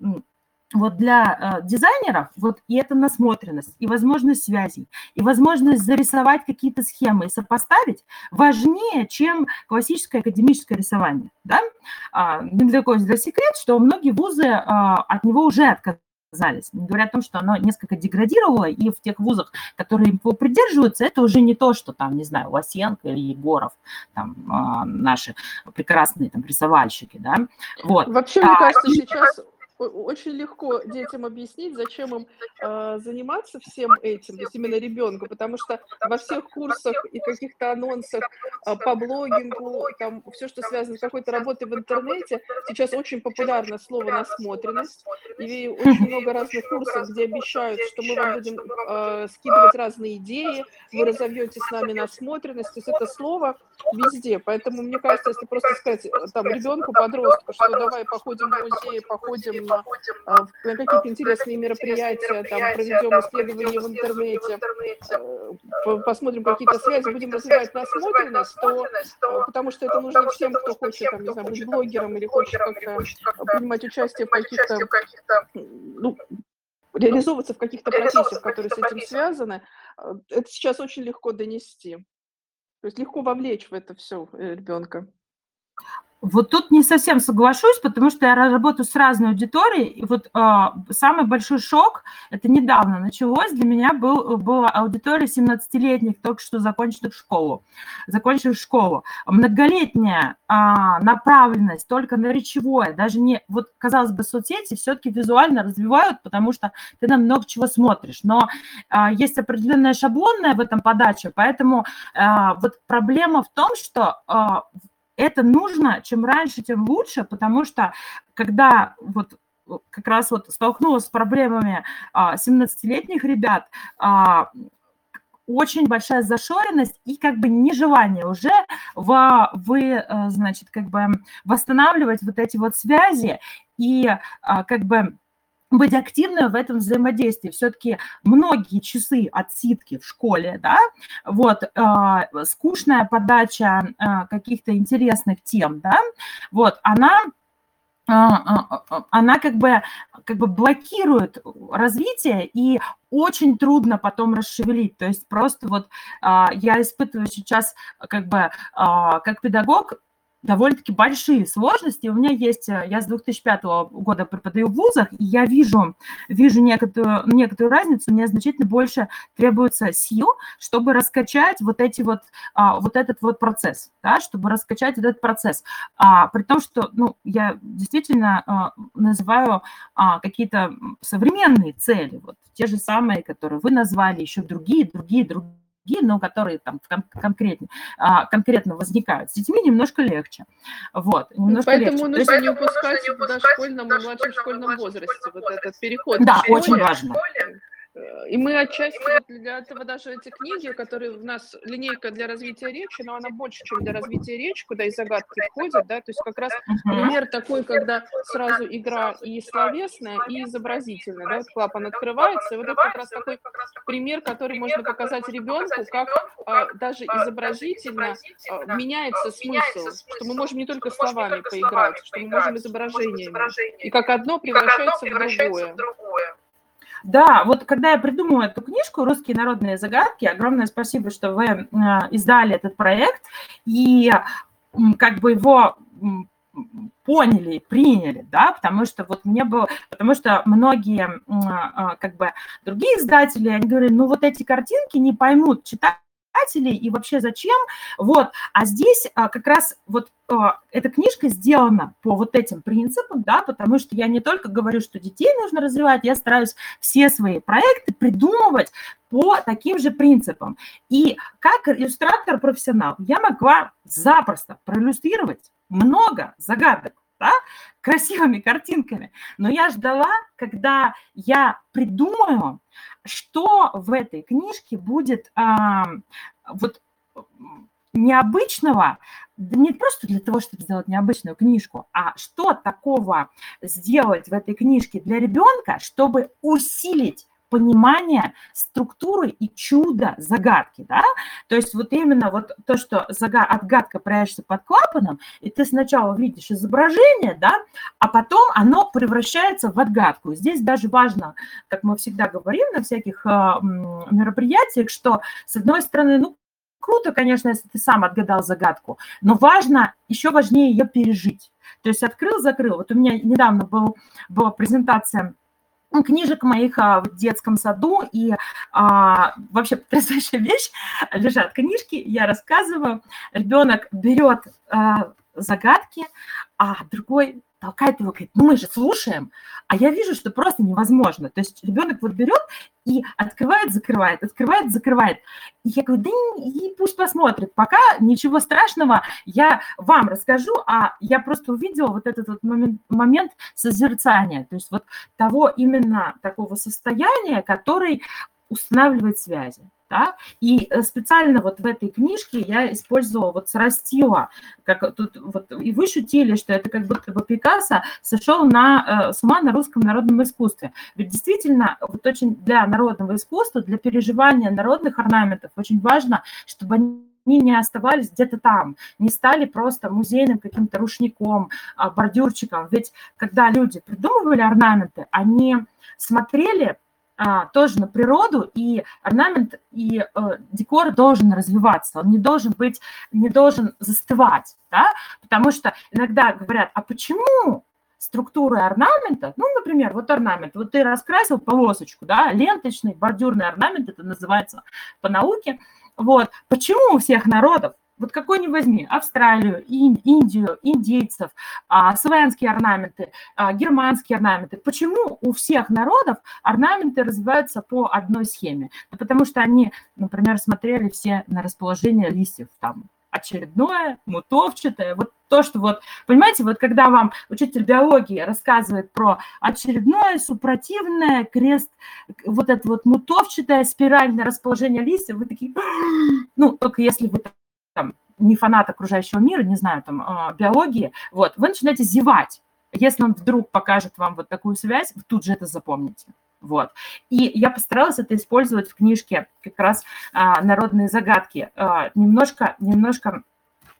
вот для э, дизайнеров вот и эта насмотренность, и возможность связей, и возможность зарисовать какие-то схемы и сопоставить важнее, чем классическое академическое рисование. Да? А, недалеко для секрет, что многие вузы а, от него уже отказались. Говорят о том, что оно несколько деградировало, и в тех вузах, которые его придерживаются, это уже не то, что там, не знаю, Лосенко или Егоров, там, а, наши прекрасные там рисовальщики, да, вот. Вообще, мне кажется, сейчас очень легко детям объяснить, зачем им э, заниматься всем этим, то есть именно ребенку, потому что во всех курсах и каких-то анонсах э, по блогингу, там все, что связано с какой-то работой в интернете, сейчас очень популярно слово насмотренность, и очень много разных курсов, где обещают, что мы вам будем э, скидывать разные идеи, вы разовьете с нами насмотренность, то есть это слово везде, поэтому мне кажется, если просто сказать там ребенку, подростку, что давай походим в музей, походим а, на какие-то интересные мероприятия, там, проведем исследования в интернете, э, посмотрим какие-то связи, будем развивать насмотренность, то, э, потому что это нужно всем, кто хочет, там, не знаю, быть блогером или хочет как-то принимать участие в каких-то, ну, реализовываться в каких-то профессиях, которые с этим связаны, э, это сейчас очень легко донести. То есть легко вовлечь в это все ребенка. Вот тут не совсем соглашусь, потому что я работаю с разной аудиторией. И вот э, самый большой шок, это недавно началось, для меня был, была аудитория 17-летних, только что закончивших школу. Закончивших школу. Многолетняя э, направленность только на речевое, даже не, вот казалось бы, соцсети все-таки визуально развивают, потому что ты на много чего смотришь. Но э, есть определенная шаблонная в этом подача, поэтому э, вот проблема в том, что э, это нужно, чем раньше, тем лучше, потому что когда вот как раз вот столкнулась с проблемами 17-летних а, ребят, а, очень большая зашоренность и как бы нежелание уже в, вы, э, значит, как бы восстанавливать вот эти вот связи и а, как бы быть активной в этом взаимодействии. Все-таки многие часы отсидки в школе, да, вот, э, скучная подача э, каких-то интересных тем, да, вот, она она как бы, как бы блокирует развитие, и очень трудно потом расшевелить. То есть просто вот я испытываю сейчас как бы как педагог довольно-таки большие сложности. У меня есть, э, я с 2005 года преподаю в вузах, и я вижу, вижу некоторую, некоторую разницу, мне значительно больше требуется сил, чтобы раскачать вот эти вот, а, вот этот вот процесс, да, чтобы раскачать этот процесс. А, при том, что, ну, я действительно а, называю а, какие-то современные цели, вот те же самые, которые вы назвали, еще другие, другие, другие другие, но которые там кон- конкретно, а, конкретно возникают. С детьми немножко легче. Вот, ну, немножко Поэтому легче. нужно есть, не упускать в дошкольном и младшем школьном возрасте вот этот переход. Да, очень важно. И мы отчасти вот для этого даже эти книги, которые у нас линейка для развития речи, но она больше, чем для развития речи, куда и загадки входят, да, то есть как раз пример такой, когда сразу игра и словесная, и изобразительная, да, вот клапан открывается, и вот это как раз такой пример, который можно показать ребенку, как а, даже изобразительно а, меняется смысл, что мы можем не только словами поиграть, что мы можем изображениями, и как одно превращается в другое. Да, вот когда я придумала эту книжку «Русские народные загадки», огромное спасибо, что вы э, издали этот проект. И как бы его поняли, приняли, да, потому что вот мне было, потому что многие а, как бы другие издатели, они говорили, ну вот эти картинки не поймут читать читателей и вообще зачем. Вот. А здесь а, как раз вот а, эта книжка сделана по вот этим принципам, да, потому что я не только говорю, что детей нужно развивать, я стараюсь все свои проекты придумывать по таким же принципам. И как иллюстратор-профессионал я могла запросто проиллюстрировать много загадок, да, красивыми картинками. Но я ждала, когда я придумаю, что в этой книжке будет а, вот необычного, не просто для того, чтобы сделать необычную книжку, а что такого сделать в этой книжке для ребенка, чтобы усилить понимание структуры и чуда загадки, да, то есть вот именно вот то, что зага... отгадка проявляется под клапаном, и ты сначала видишь изображение, да, а потом оно превращается в отгадку. Здесь даже важно, как мы всегда говорим на всяких э, мероприятиях, что с одной стороны, ну, круто, конечно, если ты сам отгадал загадку, но важно, еще важнее ее пережить. То есть открыл, закрыл. Вот у меня недавно был, была презентация книжек моих а, в детском саду, и а, вообще потрясающая [laughs] вещь, лежат книжки, я рассказываю, ребенок берет а, загадки, а другой толкает его, говорит, ну мы же слушаем, а я вижу, что просто невозможно. То есть ребенок вот берет и открывает, закрывает, открывает, закрывает. И я говорю, да и пусть посмотрит, пока ничего страшного, я вам расскажу, а я просто увидела вот этот вот момент, момент созерцания, то есть вот того именно такого состояния, который устанавливает связи. Да? И э, специально вот в этой книжке я использовала вот срастила, как тут вот и вы шутили, что это как будто бы Пикассо сошел на, э, с ума на русском народном искусстве. Ведь действительно, вот очень для народного искусства, для переживания народных орнаментов очень важно, чтобы они они не оставались где-то там, не стали просто музейным каким-то рушником, а, бордюрчиком. Ведь когда люди придумывали орнаменты, они смотрели а, тоже на природу, и орнамент и э, декор должен развиваться, он не должен быть, не должен застывать, да, потому что иногда говорят, а почему структура орнамента, ну, например, вот орнамент, вот ты раскрасил полосочку, да, ленточный, бордюрный орнамент, это называется по науке, вот, почему у всех народов вот какой ни возьми, Австралию, Индию, индейцев, а, славянские орнаменты, а, германские орнаменты. Почему у всех народов орнаменты развиваются по одной схеме? потому что они, например, смотрели все на расположение листьев там, очередное, мутовчатое, вот то, что вот, понимаете, вот когда вам учитель биологии рассказывает про очередное, супротивное, крест, вот это вот мутовчатое спиральное расположение листьев, вы такие, ну, только если вы там, не фанат окружающего мира, не знаю, там, а, биологии, вот, вы начинаете зевать. Если он вдруг покажет вам вот такую связь, вы тут же это запомните. Вот. И я постаралась это использовать в книжке как раз а, «Народные загадки». А, немножко, немножко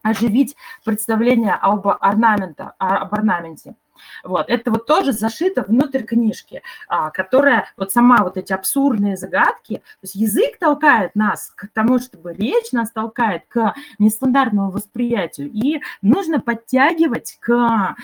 оживить представление об, орнамента, об орнаменте. Вот, это вот тоже зашито внутрь книжки, а, которая, вот сама вот эти абсурдные загадки, то есть язык толкает нас к тому, чтобы речь нас толкает к нестандартному восприятию, и нужно подтягивать к,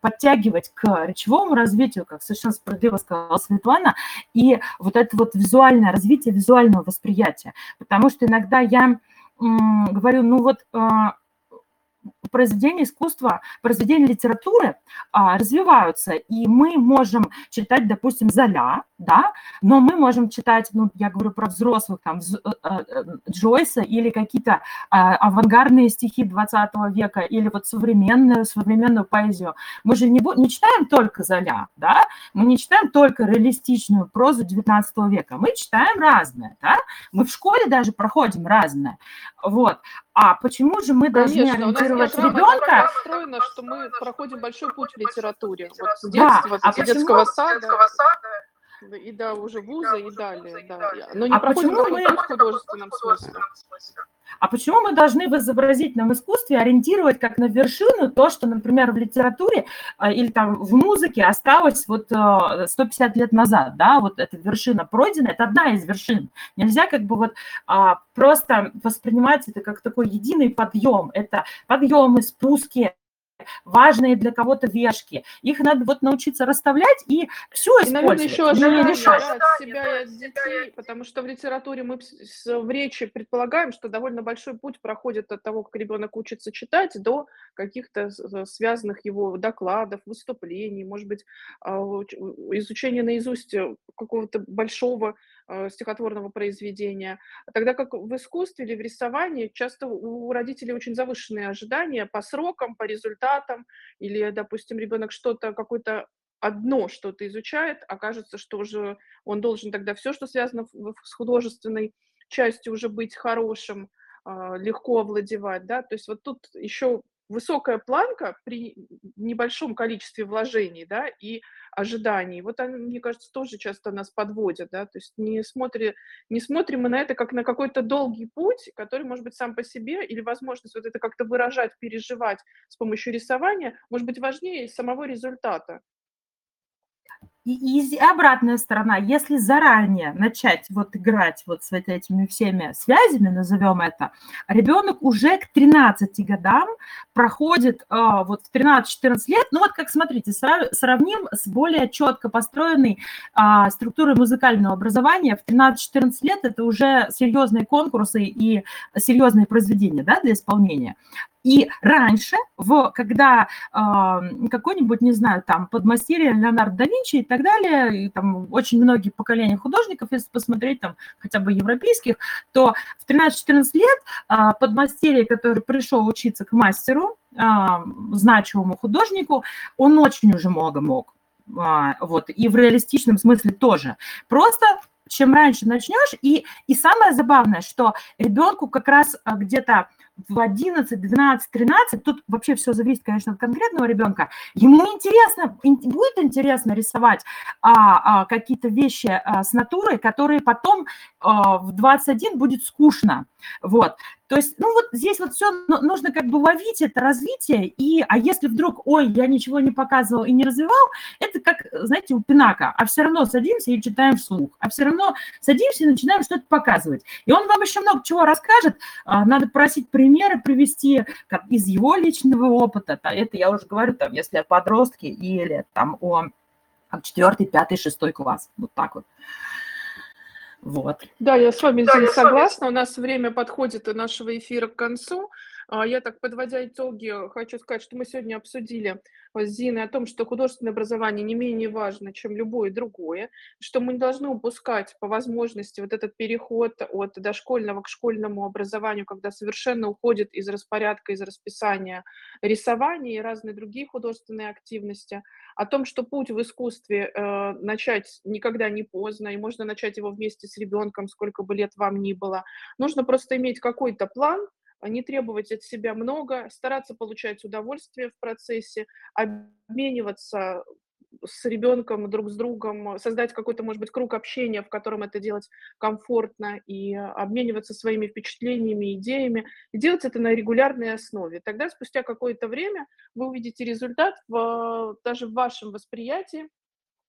подтягивать к речевому развитию, как совершенно справедливо сказала Светлана, и вот это вот визуальное развитие визуального восприятия, потому что иногда я говорю, ну вот а, произведения искусства, произведения литературы а, развиваются, и мы можем читать, допустим, Золя, да, но мы можем читать, ну, я говорю про взрослых, там, э, э, Джойса или какие-то а, авангардные стихи 20 века, или вот современную, современную поэзию. Мы же не, не читаем только Золя, да, мы не читаем только реалистичную прозу 19 века, мы читаем разное, да, мы в школе даже проходим разное, вот. А почему же мы должны Конечно, ориентировать у нас ребенка? устроено, что мы проходим большой путь в литературе. Вот с детства, да. а детского сада. И да, уже вуза и далее, да. Но не а почему мы в художественном смысле? А почему мы должны в изобразительном искусстве ориентировать как на вершину то, что, например, в литературе а, или там в музыке осталось вот 150 э, лет назад, да, вот эта вершина пройдена, это одна из вершин. Нельзя как бы вот а, просто воспринимать это как такой единый подъем. Это подъемы, спуски, важные для кого-то вешки. Их надо вот научиться расставлять и все использовать. И, наверное, еще ожидание от себя и от детей, потому что в литературе мы в речи предполагаем, что довольно большой путь проходит от того, как ребенок учится читать, до каких-то связанных его докладов, выступлений, может быть, а, изучения наизусть какого-то большого Э, стихотворного произведения. Тогда как в искусстве или в рисовании часто у родителей очень завышенные ожидания по срокам, по результатам, или, допустим, ребенок что-то, какое-то одно что-то изучает, окажется, что уже он должен тогда все, что связано с художественной частью, уже быть хорошим, а, легко овладевать, да, то есть вот тут еще высокая планка при небольшом количестве вложений, да, и ожиданий. Вот они, мне кажется, тоже часто нас подводят, да, то есть не, смотри, не смотрим мы на это как на какой-то долгий путь, который может быть сам по себе, или возможность вот это как-то выражать, переживать с помощью рисования, может быть важнее самого результата. И, и обратная сторона, если заранее начать вот играть вот с этими всеми связями, назовем это, ребенок уже к 13 годам проходит а, вот в 13-14 лет, ну вот как смотрите, сравним с более четко построенной а, структурой музыкального образования, в 13-14 лет это уже серьезные конкурсы и серьезные произведения да, для исполнения. И раньше, в, когда э, какой-нибудь, не знаю, там, подмастерье Леонардо да Винчи и так далее, и там очень многие поколения художников, если посмотреть там хотя бы европейских, то в 13-14 лет э, подмастерье, который пришел учиться к мастеру, э, значимому художнику, он очень уже много мог. Э, вот, и в реалистичном смысле тоже. Просто чем раньше начнешь, и, и самое забавное, что ребенку как раз где-то в 11, 12, 13, тут вообще все зависит, конечно, от конкретного ребенка, ему интересно, будет интересно рисовать а, а, какие-то вещи а, с натурой, которые потом а, в 21 будет скучно. Вот. То есть, ну вот здесь вот все нужно как бы ловить это развитие, и, а если вдруг, ой, я ничего не показывал и не развивал, это как, знаете, у Пинака, а все равно садимся и читаем вслух, а все равно садимся и начинаем что-то показывать. И он вам еще много чего расскажет, а, надо просить примеры привести как из его личного опыта, это я уже говорю, там, если о подростке или там о четвертый, пятый, шестой класс, вот так вот. Вот. Да, я с вами да, согласна. У нас время подходит нашего эфира к концу. А, я так, подводя итоги, хочу сказать, что мы сегодня обсудили с Зиной о том, что художественное образование не менее важно, чем любое другое, что мы не должны упускать по возможности вот этот переход от дошкольного к школьному образованию, когда совершенно уходит из распорядка, из расписания рисования и разные другие художественные активности, о том, что путь в искусстве э, начать никогда не поздно, и можно начать его вместе с ребенком, сколько бы лет вам ни было. Нужно просто иметь какой-то план, не требовать от себя много, стараться получать удовольствие в процессе, обмениваться с ребенком, друг с другом, создать какой-то, может быть, круг общения, в котором это делать комфортно, и обмениваться своими впечатлениями, идеями, и делать это на регулярной основе. Тогда спустя какое-то время вы увидите результат в, даже в вашем восприятии,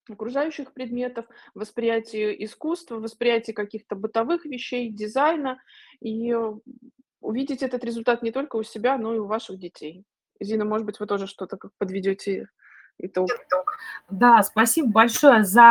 окружающих предметов, восприятие искусства, восприятие каких-то бытовых вещей, дизайна, и увидеть этот результат не только у себя, но и у ваших детей. Зина, может быть, вы тоже что-то подведете итог. Да, спасибо большое за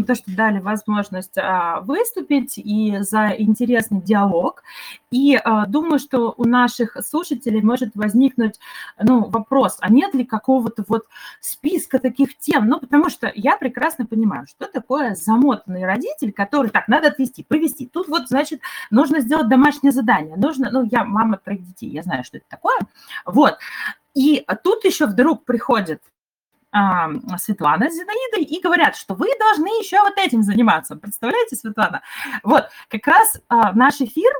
э, то, что дали возможность э, выступить и за интересный диалог. И э, думаю, что у наших слушателей может возникнуть ну, вопрос, а нет ли какого-то вот списка таких тем? Ну, потому что я прекрасно понимаю, что такое замотанный родитель, который так, надо отвести, повести. Тут вот, значит, нужно сделать домашнее задание. Нужно, ну, я мама троих детей, я знаю, что это такое. Вот. И тут еще вдруг приходит Светлана с Зинаидой и говорят, что вы должны еще вот этим заниматься. Представляете, Светлана? Вот, как раз а, наш эфир,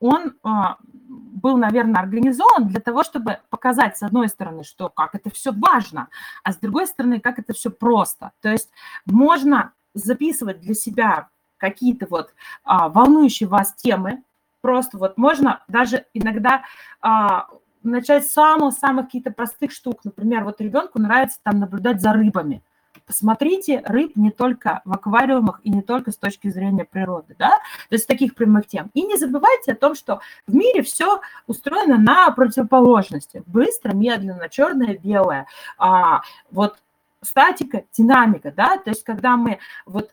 он а, был, наверное, организован для того, чтобы показать, с одной стороны, что как это все важно, а с другой стороны, как это все просто. То есть можно записывать для себя какие-то вот а, волнующие вас темы, просто вот можно даже иногда начать с самых-самых каких-то простых штук. Например, вот ребенку нравится там наблюдать за рыбами. Посмотрите рыб не только в аквариумах и не только с точки зрения природы, да, то есть таких прямых тем. И не забывайте о том, что в мире все устроено на противоположности. Быстро, медленно, черное, белое. А, вот статика, динамика, да, то есть когда мы вот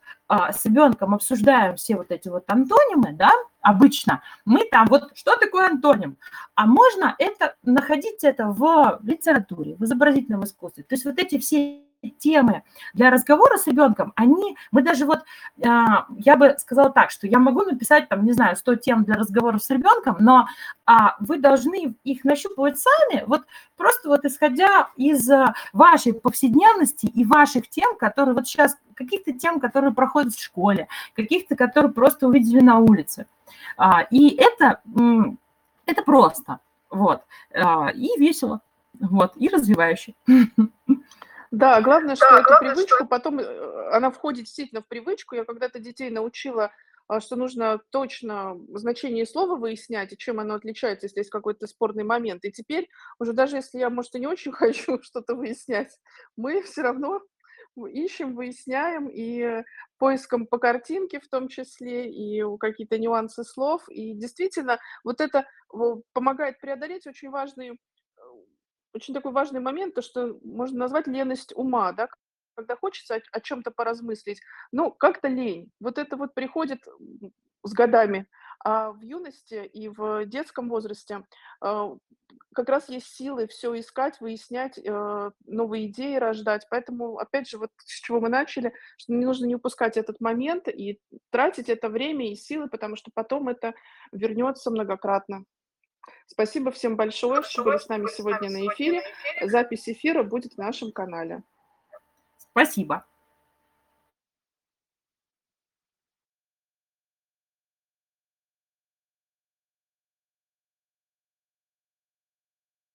с ребенком обсуждаем все вот эти вот антонимы, да, обычно, мы там вот, что такое антоним? А можно это, находить это в литературе, в изобразительном искусстве, то есть вот эти все темы для разговора с ребенком, они, мы даже вот, а, я бы сказала так, что я могу написать там, не знаю, 100 тем для разговоров с ребенком, но а, вы должны их нащупывать сами, вот просто вот исходя из а, вашей повседневности и ваших тем, которые вот сейчас, каких-то тем, которые проходят в школе, каких-то, которые просто увидели на улице. И это, это просто, вот, и весело, вот, и развивающе. [laughs] Да, главное, что да, эту главное, привычку что... потом, э, она входит действительно в привычку. Я когда-то детей научила, а, что нужно точно значение слова выяснять, и чем оно отличается, если есть какой-то спорный момент. И теперь уже даже если я, может, и не очень [laughs] хочу что-то выяснять, мы все равно ищем, выясняем, и поиском по картинке в том числе, и какие-то нюансы слов. И действительно, вот это помогает преодолеть очень важные очень такой важный момент, то, что можно назвать леность ума, да, когда хочется о, о чем-то поразмыслить, ну, как-то лень. Вот это вот приходит с годами. А в юности и в детском возрасте э, как раз есть силы все искать, выяснять, э, новые идеи рождать. Поэтому, опять же, вот с чего мы начали, что не нужно не упускать этот момент и тратить это время и силы, потому что потом это вернется многократно. Спасибо всем большое, что были с нами сегодня на эфире. Запись эфира будет в нашем канале. Спасибо.